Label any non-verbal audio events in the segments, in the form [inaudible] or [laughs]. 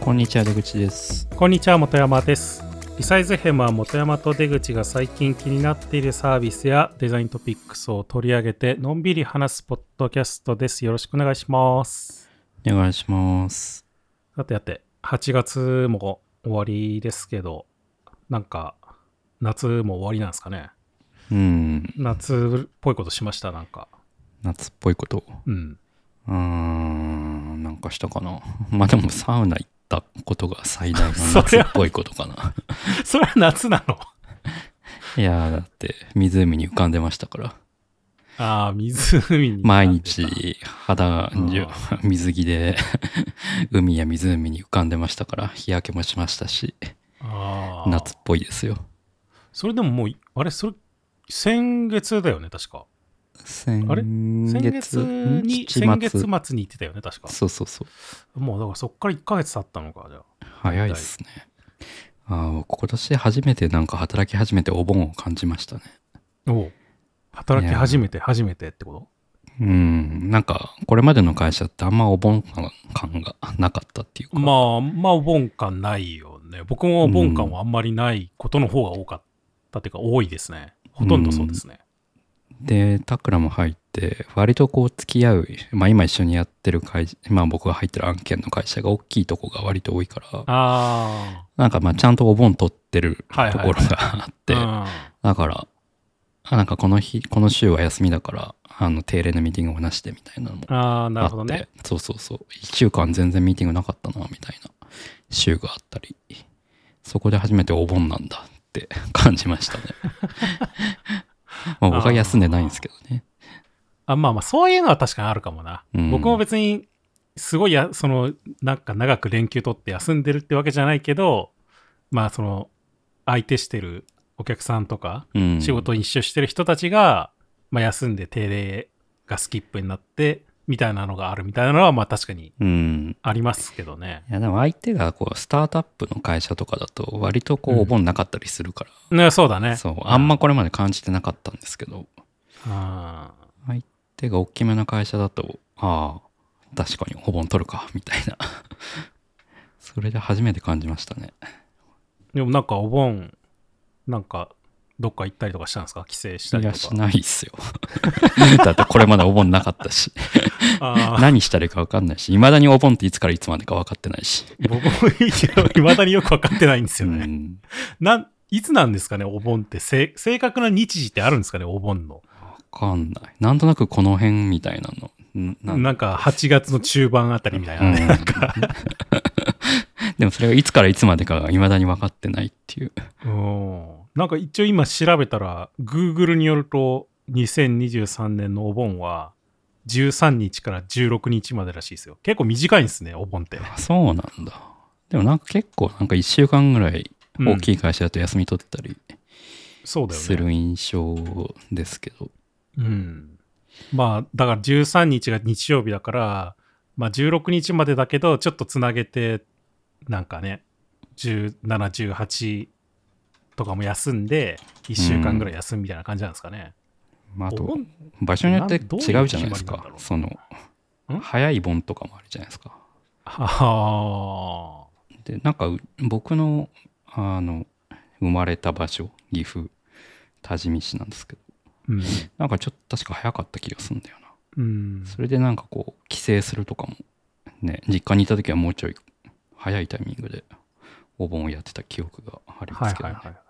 こんにちは出口です。こんにちは本山です。リサイズヘムは本山と出口が最近気になっているサービスやデザイントピックスを取り上げてのんびり話すポッドキャストです。よろしくお願いします。お願いします。さてやって8月も終わりですけどなんか夏も終わりなんですかね。うん。夏っぽいことしました？なんか。夏っぽいこと？うん。うーんなんかしたかな。[laughs] まあでもサウナ行ったことが最大の夏っぽいことかな。[laughs] それは夏なの？[laughs] いやーだって湖に浮かんでましたから。ああ湖に毎日肌中 [laughs] 水着で海や湖に浮かんでましたから日焼けもしましたし夏っぽいですよ。それでももういあれそれ先月だよね確か先あれ？先月に7先月末に行ってたよね確か。そうそうそう。もうだからそっから1ヶ月経ったのかじゃ早いですね。あー今年初めてなんか働き始めてお盆を感じましたね。あおう。働き始めて初めてってこうん。なんかこれまでの会社ってあんまお盆感がなかったっていうか。とまあまあお盆感ないよね。僕もお盆感はあんまりないことの方が多かったっていうか多いですね。ほとんどそうですね、でタクラも入って割とこう付き合うまあ今一緒にやってる会まあ僕が入ってる案件の会社が大きいとこが割と多いからあなんかまあちゃんとお盆取ってるところがあって、あだからあなんかこの日この週は休みだからあの定例のミーティングもなしでみたいなのもああってるほどね。そうそうそう。1週間全然ミーティングなかったなみたいな週があったり。そこで初めてお盆なんだって感じましたねまあ僕は休んでないんですけどね。あまあまあそういうのは確かにあるかもな、うん。僕も別にすごいやそのなんか長く連休取って休んでるってわけじゃないけどまあその相手してるお客さんとかうん。仕事に一緒してる人たちが、まあ、休んで定例がスキップになってみたいなのがあるみたいなのはまあ確かにうん。ありますけどね。いやでも相手がこうスタートアップの会社とかだと割とこうお盆なかったりするから、ねそうだね。そう。あんまこれまで感じてなかったんですけど。あ相手が大きめな会社だとああ確かにお盆取るかみたいな。それで初めて感じましたね。ーでもなんかお盆なんかどっか行ったりとかしたんですか？帰省したいやりとか。しないっすよ。[laughs] だってこれまでお盆なかったし。あー。[laughs] 何したらいいか分かんないしいまだにお盆っていつからいつまでか分かってないし、僕もいまだによく分かってないんですうよね。ん、なんいつなんですかねお盆って？せ正確な日時ってあるんですかねお盆の？分かんない。なんとなくこの辺みたいなの。んなんなんか8月の中盤あたりみたいな。ね。うん。なんか。[laughs] でもそれがいつからいつまでかがいまだに分かってないっていう。うんなんか一応今調べたら Google によると2023年のお盆は13日から16日までらしいですよ。結構短いんですねお盆って。あそうなんだ。でもなんか結構なんか1週間ぐらい大きい会社だと休み取ってたりそうだよね。する印象ですけど、うん。まあだから13日が日曜日だからまあ16日までだけどちょっとつなげてなんかね1718とかも休んで1週間ぐらい休むみたいな感じなんですかね、まあ、あと場所によって違うじゃないです決まりなんだろうかそのん？早い盆とかもあるじゃないですか。はあ。でなんかう僕のあの生まれた場所岐阜多治見市なんですけど。うん。なんかちょっと確か早かった気がするんだよな。うん。それでなんかこう帰省するとかもね実家にいた時はもうちょい早いタイミングでお盆をやってた記憶がありますけどね、はいはいはい。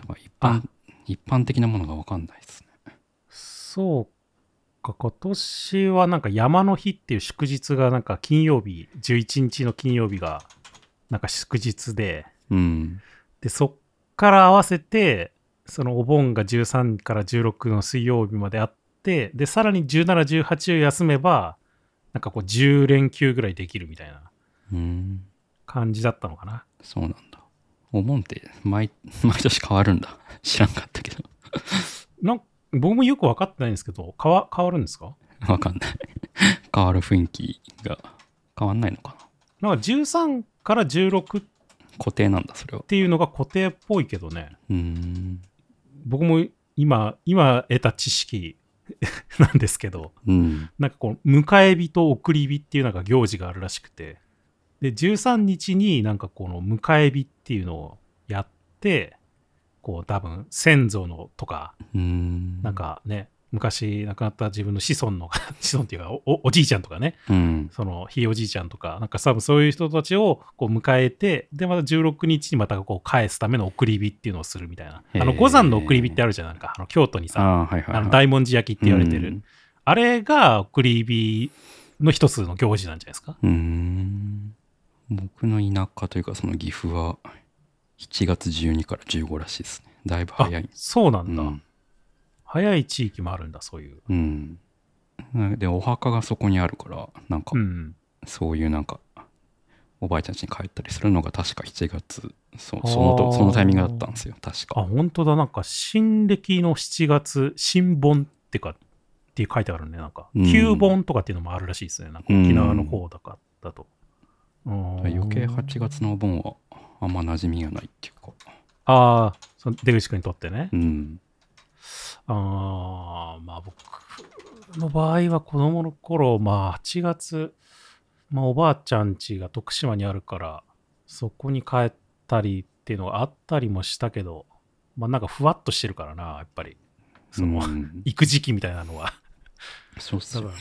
だから一般一般的なものが分かんないですね。そうか、今年はなんか山の日っていう祝日がなんか金曜日、11日の金曜日がなんか祝日で、うん。で、そっから合わせて、そのお盆が13から16の水曜日まであって、で、さらに17、18を休めば、なんかこう10連休ぐらいできるみたいなうん。感じだったのかな。そうなんだお盆って毎 [laughs] 毎年変わるんだ。知らんかったけど。なん僕もよく分かってないんですけど、変わ変わるんですか？分かんない。[laughs] 変わる雰囲気が変わんないのかな。なんか13から16っ固定なんだそれは。ていうのが固定っぽいけどね。うーん。僕も今、今得た知識 [laughs] なんですけど、うん。なんかこう、迎え火と送り火っていうなんか行事があるらしくて、で、13日になんかこの迎え火っていうのをやって、こう多分先祖のとか、ん。なん、かね、昔亡くなった自分の子孫の、[laughs] 子孫っていうかおおおじいちゃんとかね、うん。そのひいおじいちゃんとか、なんか多分そういう人たちをこう迎えて、で、また16日にまたこう返すための送り火っていうのをするみたいな。あの、五山の送り火ってあるじゃないですか。あの京都にさ、ああ、はいはい、はい。あの大文字焼きって言われてる。うんあれが送り火の一つの行事なんじゃないですか。うーん。僕の田舎というか、その岐阜は、7月12から15らしいですね。だいぶあ早い。そうなんだ、うん。早い地域もあるんだ、そういう。うん。で、お墓がそこにあるから、なんかう、ん。そういうなんか、おばあちゃん家に帰ったりするのが確か7月、そそのとそのタイミングだったんですよ、確あ、か。本当だ。なんか、新暦の7月、新盆ってか、って書いてあるね。なんか、うん旧盆とかっていうのもあるらしいですね。なんか沖縄の方だかだと。うん余計8月のお盆はあんま馴染みがないっていうか。ああ、その出口君にとってね。うん。ああ、まあ僕の場合は子供の頃、まあ8月、まあおばあちゃん家が徳島にあるから、そこに帰ったりっていうのがあったりもしたけど、まあなんかふわっとしてるからな、やっぱり。その、うん行く時期みたいなのは。そうっすよだか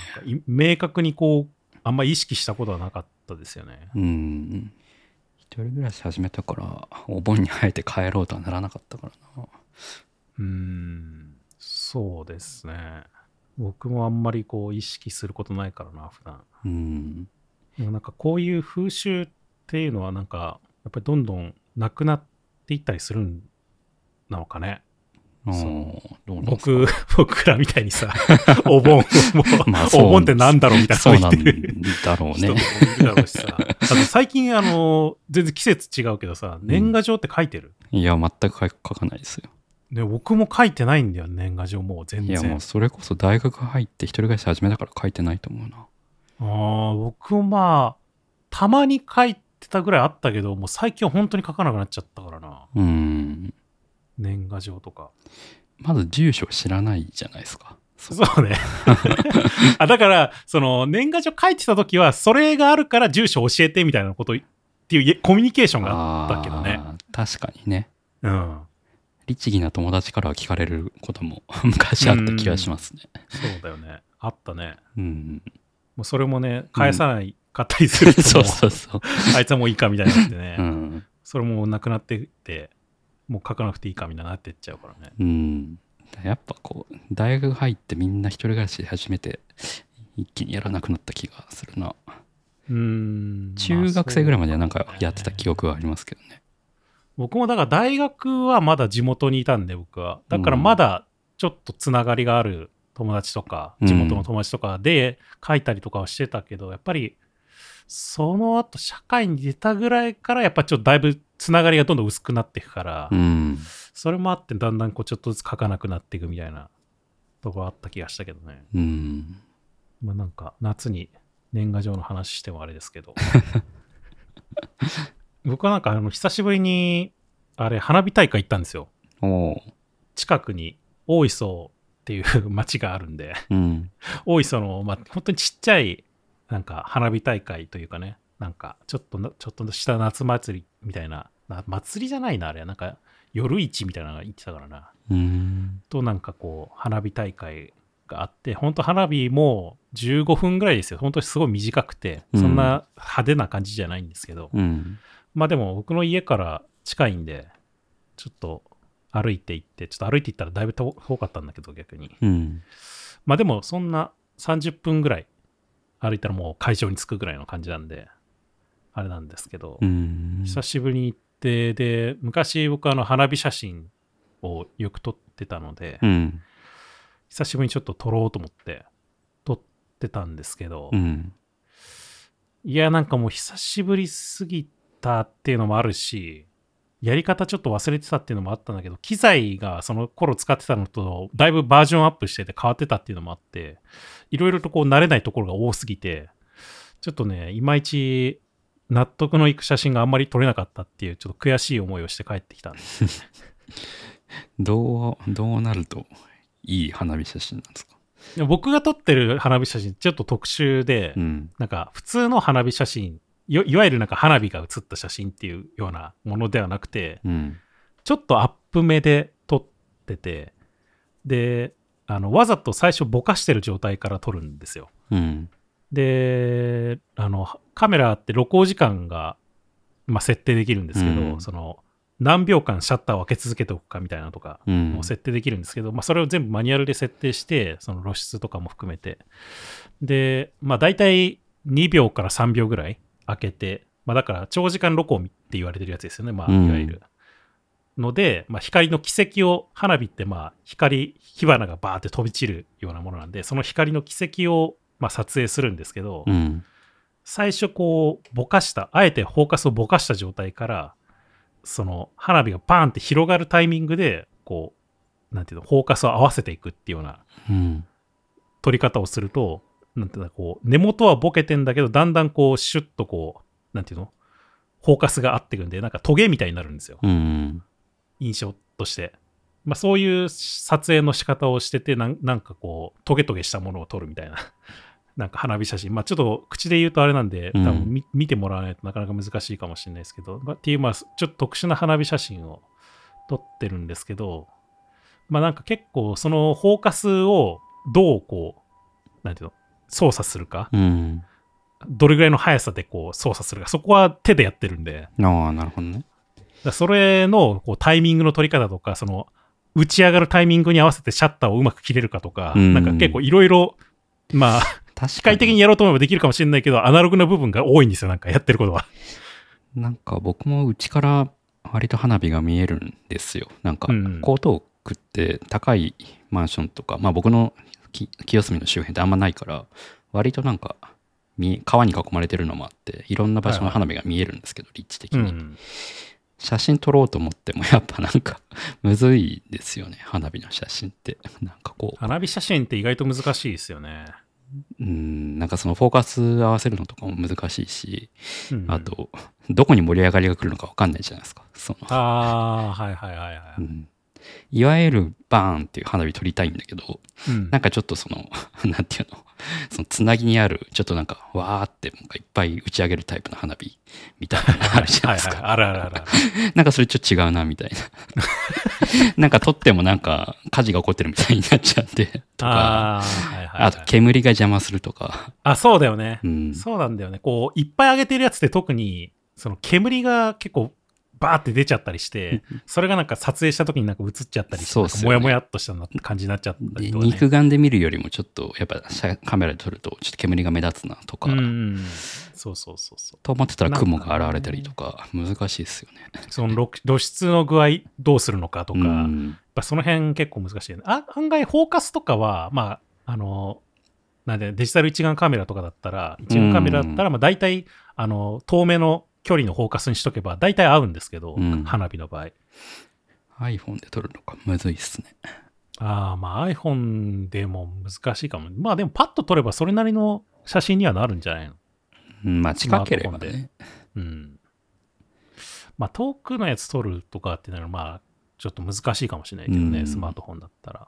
明確にこう、あんま意識したことはなかったですよね。うん。一人暮らし始めたから、お盆にあえて帰ろうとはならなかったからな。うーん、そうですね。僕もあんまりこう意識することないからな、普段。うん。でもなんかこういう風習っていうのはなんかやっぱりどんどんなくなっていったりするんなのかね。僕、[laughs] 僕らみたいにさ、[laughs] お盆をもう、[laughs] まあそうお盆ってなんだろうみたいなそうなんだろうね。るだろうしさ。最近あの、全然季節違うけどさ、年賀状って書いてる、いや、全く書かないですよ。で僕も書いてないんだよ、年賀状もう全いや、も然う。それこそ大学入って一人暮らし始めたから書いてないと思うな。ああ、僕もまあ、たまに書いてたぐらいあったけど、もう最近は本当に書かなくなっちゃったからな。うん。年賀状とか。まず住所知らないじゃないですか。そそうね。[laughs] あだから、その、年賀状書いてた時は、それがあるから住所教えてみたいなことっていうコミュニケーションがあったけどね。確かにね。うん。律儀な友達からは聞かれることも昔あった気がしますね。そうだよね。あったね。うん。もうそれもね、返さないかったりするとそうもう、そうそう。[laughs] あいつはもういいかみたいになってね。うん。それもなくなってって、もう書かなくていいかみたいになってっちゃうからね。うん。やっぱこう、大学入ってみんな一人暮らし始めて、一気にやらなくなった気がするな。うーん。中学生ぐらいまではなんかやってた記憶がありますけどね。僕もだから大学はまだ地元にいたんで僕はだからまだちょっとつながりがある友達とかうん地元の友達とかで書いたりとかはしてたけどやっぱりその後社会に出たぐらいからやっぱちょっとだいぶつながりがどんどん薄くなっていくから、うん。それもあってだんだんこうちょっとずつ書かなくなっていくみたいなとこあった気がしたけどねうん。まあなんか夏に年賀状の話してもあれですけど [laughs] 僕はなんかあの久しぶりにあれ花火大会行ったんですよ。近くに大磯っていう [laughs] 町があるんでうん。大磯の、まあ、本当にちっちゃいなんか花火大会というかねなんかちょっとなちょっとした夏祭りみたいなな祭りじゃないなあれは。なんか夜市みたいなのが行ってたからな。うん。となんかこう花火大会があって本当花火も15分ぐらいですよ。本当にすごい短くてそんな派手な感じじゃないんですけど、うん。まあでも僕の家から近いんでちょっと歩いて行ってちょっと歩いて行ったらだいぶ遠遠かったんだけど逆に。うん。まあでもそんな30分ぐらい歩いたらもう会場に着くぐらいの感じなんであれなんですけど、うん。久しぶりに行ってで昔僕あの花火写真をよく撮ってたので、うん。久しぶりにちょっと撮ろうと思って撮ってたんですけど、うん。いやなんかもう久しぶりすぎたっていうのもあるしやり方ちょっと忘れてたっていうのもあったんだけど機材がその頃使ってたのとだいぶバージョンアップしてて変わってたっていうのもあっていろいろとこう慣れないところが多すぎてちょっとねいまいち納得のいく写真があんまり撮れなかったっていうちょっと悔しい思いをして帰ってきたんです [laughs] どう、どうなるといい花火写真なんですか？僕が撮ってる花火写真ちょっと特殊で、うん。なんか普通の花火写真いいわゆるなんか花火が写った写真っていうようなものではなくて、うん。ちょっとアップ目で撮ってて、で、あのわざと最初ぼかしてる状態から撮るんですよ。うん。で、あの、カメラって録音時間が、まあ、設定できるんですけど、うんその、何秒間シャッターを開け続けておくかみたいなのとかうん。も設定できるんですけど、まあ、それを全部マニュアルで設定して、その露出とかも含めて。で、まあ、大体2秒から3秒ぐらい開けて、まあ、だから長時間録音って言われてるやつですよね、まあ、うんいわゆる。ので、まあ、光の軌跡を、花火って、まあ、光、火花がバーって飛び散るようなものなんで、その光の軌跡を、まあ、撮影するんですけど、うん。最初こうぼかしたあえてフォーカスをぼかした状態からその花火がバーンって広がるタイミングでこうなんていうのフォーカスを合わせていくっていうようなうん。撮り方をするとなんていうのこう根元はボケてんだけどだんだんこうシュッとこうなんていうのフォーカスが合ってくんでなんかトゲみたいになるんですようん。印象として。まあ、そういう撮影の仕方をしててなんなんかこうトゲトゲしたものを撮るみたいななんか花火写真。まあちょっと口で言うとあれなんで多うん。分見,、見てもらわないとなかなか難しいかもしれないですけど、まあ、っていうまあちょっと特殊な花火写真を撮ってるんですけどまあなんか結構そのフォーカスをどうこうなんていうの操作するか。うん。どれぐらいの速さでこう操作するか。そこは手でやってるんで。ああ、なるほどね。だそれのこうタイミングの取り方とか、その打ち上がるタイミングに合わせてシャッターをうまく切れるかとか、うん。なんか結構いろいろ、まあ、確機械的にやろうと思えばできるかもしれないけど、アナログな部分が多いんですよ、なんかやってることは。なんか僕もうちから割と花火が見えるんですよ。なんかうんうん江東区って高いマンションとか、まあ僕のき清澄の周辺ってあんまないから、割となんか見川に囲まれてるのもあって、いろんな場所の花火が見えるんですけど、立地的に。うん。写真撮ろうと思ってもやっぱなんか [laughs] むずいですよね、花火の写真って。なんかこう、花火写真って意外と難しいですよね。うん、なんかそのフォーカス合わせるのとかも難しいし、うんあ、と、どこに盛り上がりが来るのかわかんないじゃないですか。そのああ、はいはいはいはい。うんいわゆるバーンっていう花火撮りたいんだけど、うんなんかちょっとその、[laughs] なんていうの、そのつなぎにある、ちょっとなんか、わーってなんかいっぱい打ち上げるタイプの花火みたいなのあるじゃないですか。はいはい、あるあるある。[laughs] なんかそれちょっと違うな、みたいな。[laughs] なんか撮ってもなんか火事が起こってるみたいになっちゃって、とか、ああ、はいはい、はい。あと煙が邪魔するとか、あ、そうだよね。うん。そうなんだよね。こう、いっぱい上げてるやつって特に、その煙が結構バーって出ちゃったりして、それがなんか撮影した時になんか映っちゃったりして、ねもやもやっとしたな感じになっちゃったりでとか、ね。肉眼で見るよりもちょっと、やっぱカメラで撮るとちょっと煙が目立つなとか、うん。そうそうそうそう。と思ってたら雲が現れたりとか、難しいですよね。その露露出の具合どうするのかとか、うやっんぱその辺結構難しいよね。あ案外フォーカスとかは、まあ、あの、なんでデジタル一眼カメラとかだったら、一眼カメラだったら、まあ大体、あの、遠目の距離のフォーカスにしとけば大体合うんですけど、うん花火の場合。iPhone で撮るのか、むずいっすね。ああ、まあ iPhone でも難しいかも。まあでもパッと撮ればそれなりの写真にはなるんじゃないの？うんまあ近ければね。うん。まあ遠くのやつ撮るとかっていうのはまあちょっと難しいかもしれないけどね、うんスマートフォンだったら。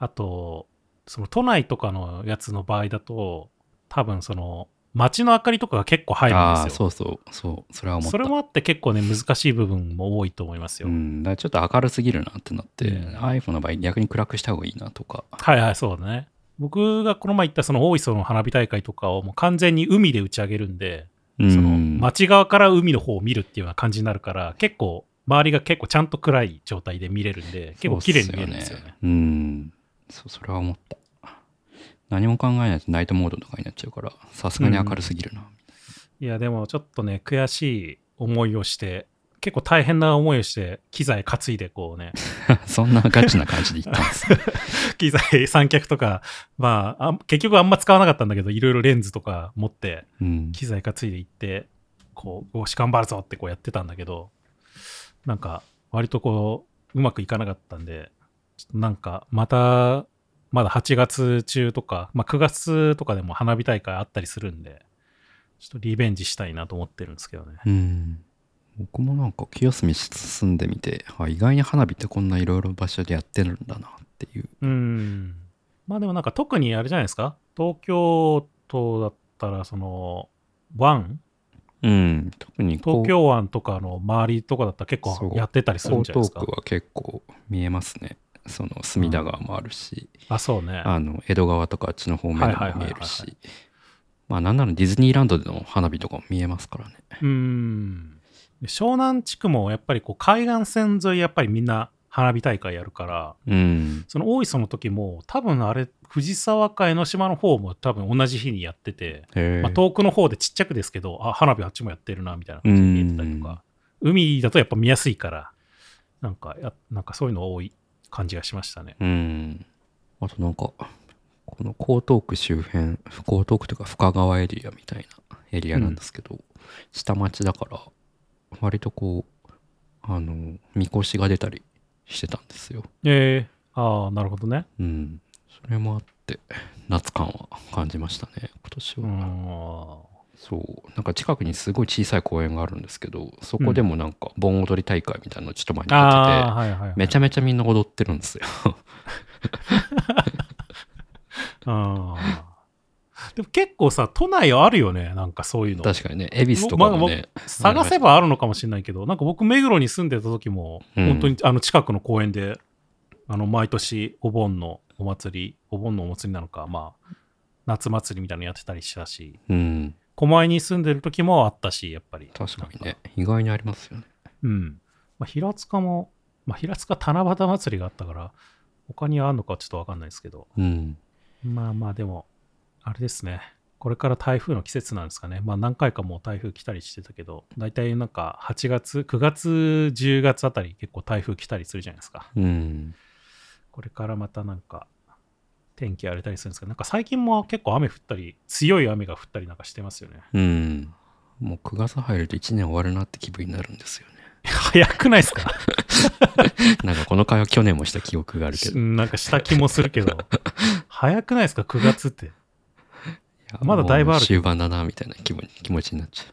あと、その都内とかのやつの場合だと、多分その街の明かりとかが結構入るんですよ。そうそう、そう、それは思った。それもあって結構ね難しい部分も多いと思いますよ。うん、だからちょっと明るすぎるなってなって、うん iPhone の場合逆に暗くした方がいいなとか。はいはい、そうだね。僕がこの前行ったその大磯の花火大会とかをもう完全に海で打ち上げるんで、うんその街側から海の方を見るっていうような感じになるから、結構周りが結構ちゃんと暗い状態で見れるんで、結構綺麗に見えるんですよね。うん。そう、それは思った。何も考えないとナイトモードとかになっちゃうから、さすがに明るすぎるな。いや、でもちょっとね、悔しい思いをして、結構大変な思いをして、機材担いでこうね、[laughs] そんなガチな感じで言ったんです。[laughs] 機材三脚とか、まああ、結局あんま使わなかったんだけど、いろいろレンズとか持って、うん。機材担いで行って、こう、よし、頑張るぞってこうやってたんだけど、なんか、割とこう、うまくいかなかったんで、ちょっとなんか、また、まだ8月中とか、まあ9月とかでも花火大会あったりするんで、ちょっとリベンジしたいなと思ってるんですけどね。うん。僕もなんか清澄住んでみて、あ意外に花火ってこんないろいろ場所でやってるんだなっていう。うん。まあでもなんか特にあれじゃないですか？東京都だったら、その、ワンううん。特に東京湾とかの周りとかだったら結構やってたりするん江じゃないですか？東区。は結構見えますね。その隅田川もあるし、あ、そうね。あの江戸川とかあっちの方面も見えるし、まあなんならディズニーランドでの花火とかも見えますからね。うーん。で湘南地区もやっぱりこう海岸線沿いやっぱりみんな花火大会やるから、うん。その大磯の時も多分あれ藤沢か江ノ島の方も多分同じ日にやってて、まあ、遠くの方でちっちゃくですけど、あ、花火あっちもやってるなみたいな感じで見えてたりとか、海だとやっぱ見やすいから、なんかや、なんかそういうの多い感じがしましたね。うん。あとなんか、この江東区周辺、江東区というか深川エリアみたいなエリアなんですけど、下町だから、割とこう、あの、みこしが出たりしてたんですよ。えー、ああ、なるほどね。うん。それもあって、夏感は感じましたね、今年うは。ん。そう。なんか近くにすごい小さい公園があるんですけど、そこでもなんか盆踊り大会みたいなのちょっと前にやってて。めちゃめちゃみんな踊ってるんですよ。あーでも結構さ、都内あるよね、なんかそういうの。確かにね、恵比寿とかもね、探せばあるのかもしれないけど、なんか僕、目黒に住んでた時も、うん本当にあの近くの公園で、あの毎年お盆のお祭り、お盆のお祭りなのか、まあ、夏祭りみたいなのやってたりしたし、うん。狛江に住んでる時もあったし、やっぱり。確かにね、意外にありますよね。うん。まあ、平塚も、まあ、平塚七夕祭りがあったから、他にあるのかちょっとわかんないですけど、うん。まあまあでも、あれですね。これから台風の季節なんですかね。まあ何回かもう台風来たりしてたけど、大体なんか8月、9月、10月あたり結構台風来たりするじゃないですか。うん。これからまたなんか天気荒れたりするんですけど、なんか最近も結構雨降ったり、強い雨が降ったりなんかしてますよね。うん。もう9月入ると1年終わるなって気分になるんですよね。早くないですか？[laughs] なんかこの会話去年もした記憶があるけど。いなんかした気もするけど、早くないですか ?9 月って。やまだだいぶある終盤だな、みたいな気分気持ちになっちゃ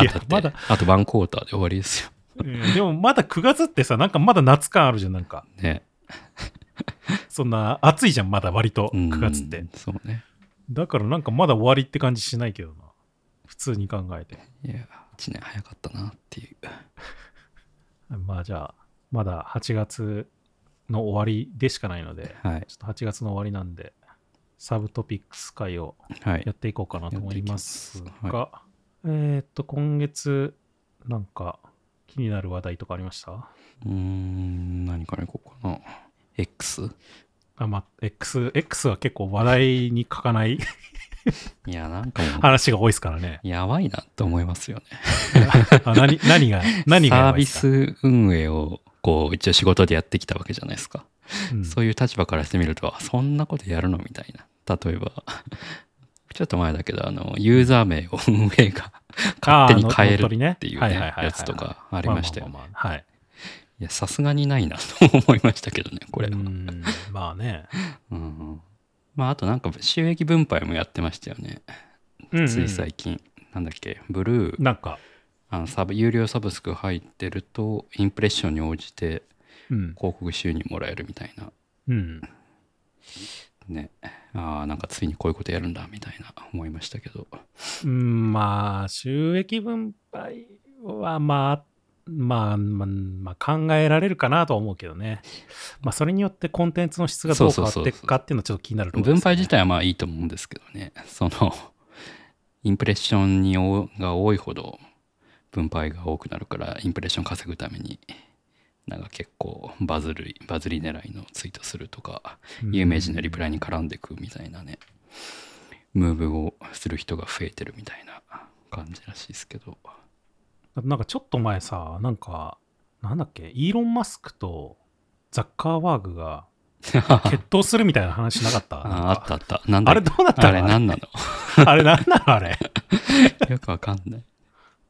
う。[laughs] いやまだあとワンクォーターで終わりですよ。うんでもまだ9月ってさ、なんかまだ夏感あるじゃん、なんか。ね。そんな暑いじゃん、まだ割とうん9月って。。そうね。だからなんかまだ終わりって感じしないけどな。普通に考えて。いや、1年早かったなっていう。[laughs] まあじゃあ、まだ8月の終わりでしかないので、はい。ちょっと8月の終わりなんで、サブトピックス会をはいや。っていこうかなと思いますやっていえーっと、今月、なんか気になる話題とかありました？うーん、何からいこうかな。X? あ、まあ、X、X は結構話題に書かないいや、なんか話が多いですからね。やばいなと思いますよね。[laughs] あ何何が、何がサービス運営を、こう、一応仕事でやってきたわけじゃないですか。うんそういう立場からしてみると、あそんなことやるのみたいな。例えば、ちょっと前だけど、あの、ユーザー名を運営が勝手に変えるっていうね、やつとかありましたよね。はい。いや、さすがにないなと思いましたけどね、これは。まあね。うんまあ、あとなんか収益分配もやってましたよね。うんうんつい最近。なんだっけ、ブルー、なんか、あのサブ有料サブスク入ってると、インプレッションに応じてうん。広告収入もらえるみたいな。うん。ね。ああ、なんかついにこういうことやるんだみたいな思いましたけど。うん、まあ、収益分配は、まあ、まあ、まあ、まあ、考えられるかなとは思うけどね。まあ、それによってコンテンツの質がどう変わっていくかっていうのはちょっと気になるところですね分配自体はまあいいと思うんですけどね。その、インプレッションにおが多いほど分配が多くなるから、インプレッション稼ぐために、なんか結構バズる、バズり狙いのツイートするとか、有名人のリプライに絡んでいくみたいなね、ムーブをする人が増えてるみたいな感じらしいですけど。なんかちょっと前さ、なんか、なんだっけ、イーロン・マスクとザッカーバーグが [laughs] 決闘するみたいな話なかった？ああっかたあった。なんだあれどうなったあのれ何なの？あれなんなのあれ？[laughs] よくわかんない。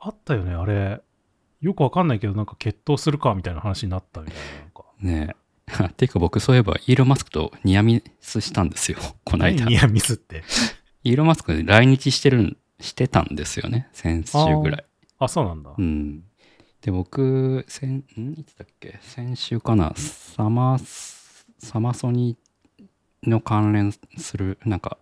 あったよね、あれ。よくわかんないけど、なんか決闘するかみたいな話になったみたいな。なんかねえ。っ [laughs] ていうか僕そういえばイーロン・マスクとニアミスしたんですよ。この間。ニアミスって？イーロン・マスク来日してる、してたんですよね。先週ぐらい。あ、そうなんだ。うん。で、僕、先、ん？いつだっけ？先週かな？サマ、サマソニの関連する、なんか、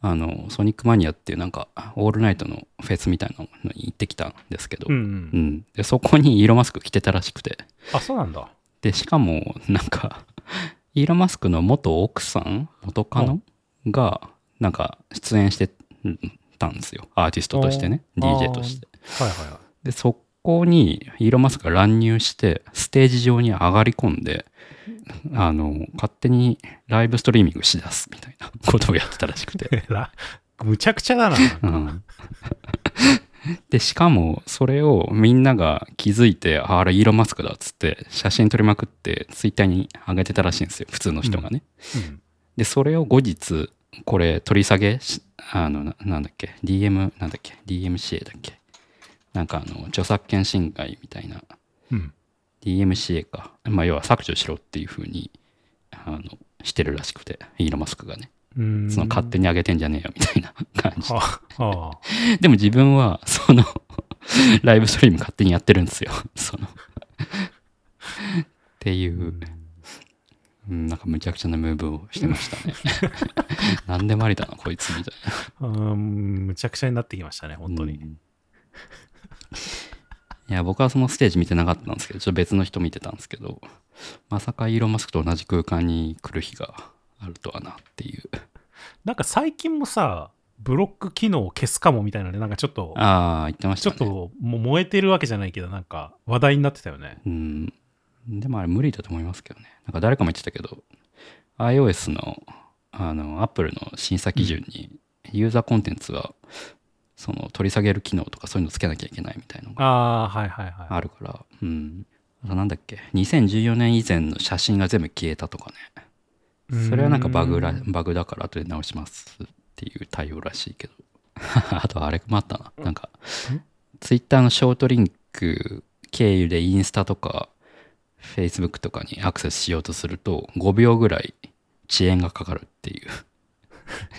あのソニックマニアっていうなんかオールナイトのフェスみたいなのに行ってきたんですけど、うんう。うん。んでそこにイーロン・マスク来てたらしくて。あ、そうなんだ。でしかもなんかイーロン・マスクの元奥さん？元カノ？がなんか出演してたんですよ。アーティストとしてね。DJ として。はいはいはい。でそこにイーロン・マスクが乱入してステージ上に上がり込んであの勝手にライブストリーミングしだすみたいなことをやってたらしくて。[laughs] むちゃくちゃだな。うん。でしかもそれをみんなが気づいてああれイーロン・マスクだっつって写真撮りまくってツイッターに上げてたらしいんですよ。普通の人がね、うん。でそれを後日これ取り下げしあのななんだっけ？DM なんだっけ？DMCA だっけ？なんかあの著作権侵害みたいな。うん。DMCA か、まあ、要は削除しろっていうふうにあのしてるらしくて。イーロン・マスクがね。うん。その勝手に上げてんじゃねえよみたいな [laughs] 感じ。ああ。でも自分はそのライブストリーム勝手にやってるんですよ。その。っていう、うん、なんかむちゃくちゃなムーブをしてましたね [laughs] 何でもありだなこいつみたいなうん、むちゃくちゃになってきましたね、本当に。うんいや僕はそのステージ見てなかったんですけどちょっと別の人見てたんですけどまさかイーロン・マスクと同じ空間に来る日があるとはなっていうなんか最近もさ、ブロック機能を消すかもみたいなので、なんかちょっと、ああ言ってましちょたねっともう燃えてるわけじゃないけど、なんか話題になってたよね。うん。でもあれ無理だと思いますけどね。なんか誰かも言ってたけど、iOS の、あの、Apple の審査基準に、ユーザーコンテンツは、その、取り下げる機能とかそういうのつけなきゃいけないみたいのがああ、はいはいはい。あるから、うん。あとなんだっけ、2014年以前の写真が全部消えたとかね。それはなんかバグらうんバグだから後で直しますっていう対応らしいけど。[laughs] あとあれもあったな。なんか、ツイッターのショートリンク経由でインスタとか、Facebook とかにアクセスしようとすると、5秒ぐらい遅延がかかるっていう、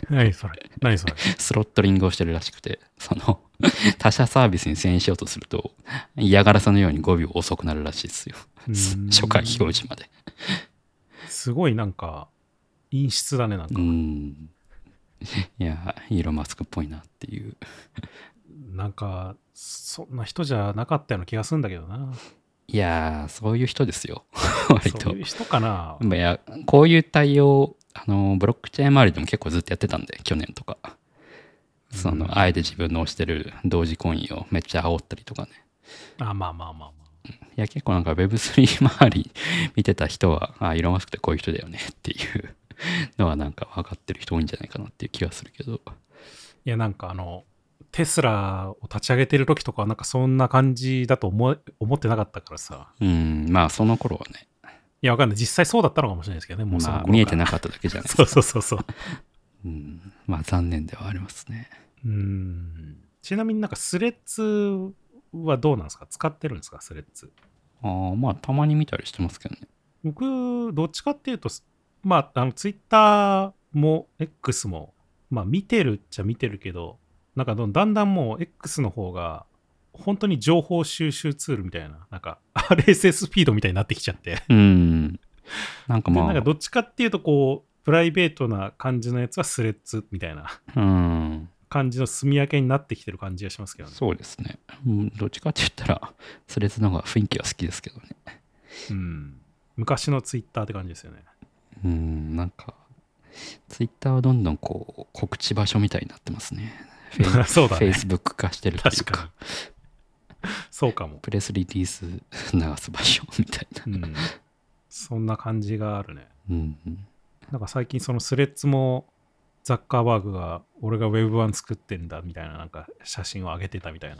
何それ？何それ？[laughs] スロットリングをしてるらしくて、その、[laughs] 他社サービスに遷移しようとすると、嫌がらせのように5秒遅くなるらしいですよ。初回表示まで。すごいなんか、陰湿だね、なんうか。ん。いや、イーロン・マスクっぽいなっていう。なんか、そんな人じゃなかったような気がするんだけどな。いやー、そういう人ですよ。[laughs] 割とそういう。人かな。いや、こういう対応、あの、ブロックチェーン周りでも結構ずっとやってたんで、去年とか。その、あえて自分の推してる同時コインをめっちゃ煽ったりとかね。あまあまあまあまあ。いや、結構なんか Web3 周り見てた人は、あ、イーロン・マスクってこういう人だよねっていうのはなんか分かってる人多いんじゃないかなっていう気がするけど。いや、なんかあの、テスラを立ち上げてる時とかはなんかそんな感じだと思え思ってなかったからさ。うん、まあその頃はね、いや、わかんない。実際そうだったのかもしれないですけどね。もうそのまあ。見えてなかっただけじゃないです [laughs] そうか。そうそうそう。うん、まあ残念ではありますね。うん。ちなみになんかスレッズはどうなんですか？使ってるんですか？スレッズ。ああ、まあたまに見たりしてますけどね。僕、どっちかっていうと、まあ、あの、ツイッターも X も、まあ、見てるっちゃ見てるけど、なんかどんだんだんもう X の方が、本当に情報収集ツールみたいな、なんか RSS フィードみたいになってきちゃって。うん。なんかまあ、でなんかどっちかっていうと、こう、プライベートな感じのやつはスレッズみたいなうん、感じの住み分けになってきてる感じがしますけどね。そうですね。うんどっちかって言ったら、スレッズの方が雰囲気は好きですけどね。うん。昔のツイッターって感じですよね。うん、なんか、ツイッターはどんどんこう、告知場所みたいになってますね。[laughs] そうだね。Facebook 化してるっていう確かかに。そうかも。プレスリリース流す場所みたいな。うん。そんな感じがあるね。うん、なんか最近そのスレッズもザッカーバーグが俺が Web1 作ってんだみたいななんか写真を上げてたみたいな。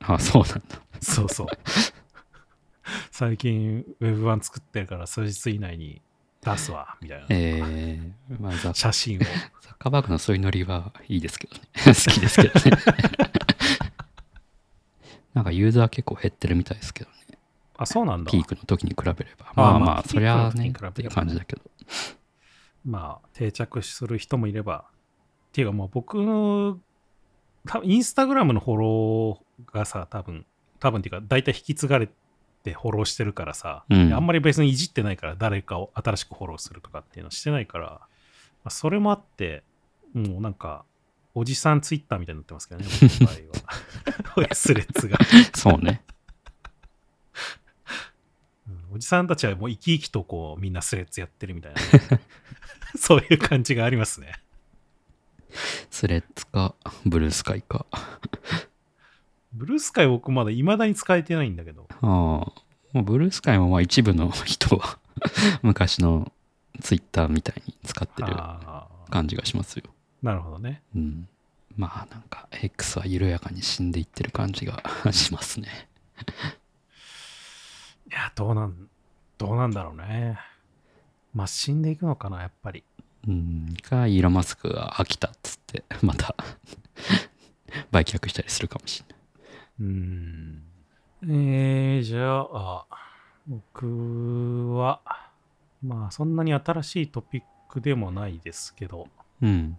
あ、そうなんだ。そうそう。最近 Web1 作ってるから数日以内に出すわみたいなえー、まあザ、写真を。ザッカーバーグのそういうノリはいいですけどね。[laughs] 好きですけどね。[laughs] なんかユーザー結構減ってるみたいですけどね。あ、そうなんだピ。ークの時に比べれば。あまあまあまあ、そりゃあね、っていう感じだけど。まあ定着する人もいれば。っていうかまあ僕の多分インスタグラムのフォローがさ多分多分っていうか大体引き継がれてフォローしてるからさ、うんあんまり別にいじってないから誰かを新しくフォローするとかっていうのしてないから、まあ、それもあってもうなんか、おじさんツイッターみたいになってますけどね、僕の場合は。スレッズが、そうね。うんおじさんたちはもう生き生きとこう、みんなスレッズやってるみたいな。[laughs] そういう感じがありますね。スレッズか、ブルースカイか。ブルースカイ僕まだ未だに使えてないんだけど。ああ。もうブルースカイもまあ一部の人は [laughs] 昔のツイッターみたいに使ってる感じがしますよ。なるほどね。うん。まあなんか X は緩やかに死んでいってる感じが [laughs] しますね。いや、どうなん、どうなんだろうね。まあ、死んでいくのかな、やっぱり。うん。か、イーロン・マスクが飽きたっつって、また [laughs] 売却したりするかもしれない。うん。えー、じゃあ、僕は、まあ、そんなに新しいトピックでもないですけど、うん。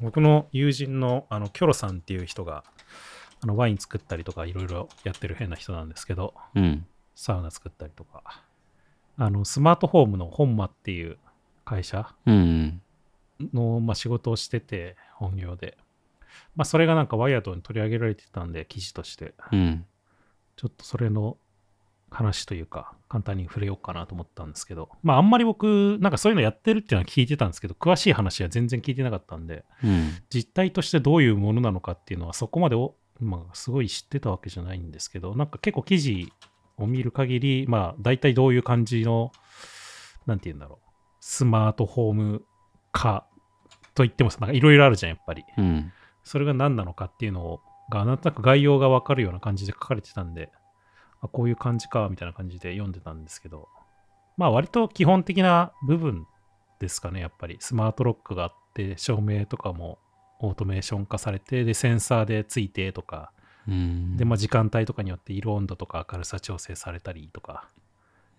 僕の友人のあのキョロさんっていう人があのワイン作ったりとかいろいろやってる変な人なんですけどうん。サウナ作ったりとかあのスマートホームの本間っていう会社うん。の、まあ、仕事をしてて本業で、まあ、それがなんかワイヤードに取り上げられてたんで記事としてうん。ちょっとそれの話というか簡単に触れようかなと思ったんですけどまああんまり僕なんかそういうのやってるっていうのは聞いてたんですけど詳しい話は全然聞いてなかったんでうん。実態としてどういうものなのかっていうのはそこまでお、まあ、すごい知ってたわけじゃないんですけどなんか結構記事を見る限りまあ大体どういう感じのなんて言うんだろうスマートホーム化と言ってもさなんかいろいろあるじゃんやっぱりうん。それが何なのかっていうのがなんとなく概要がわかるような感じで書かれてたんであこういう感じかみたいな感じで読んでたんですけどまあ割と基本的な部分ですかねやっぱりスマートロックがあって照明とかもオートメーション化されてでセンサーでついてとかうん。でまあ時間帯とかによって色温度とか明るさ調整されたりとか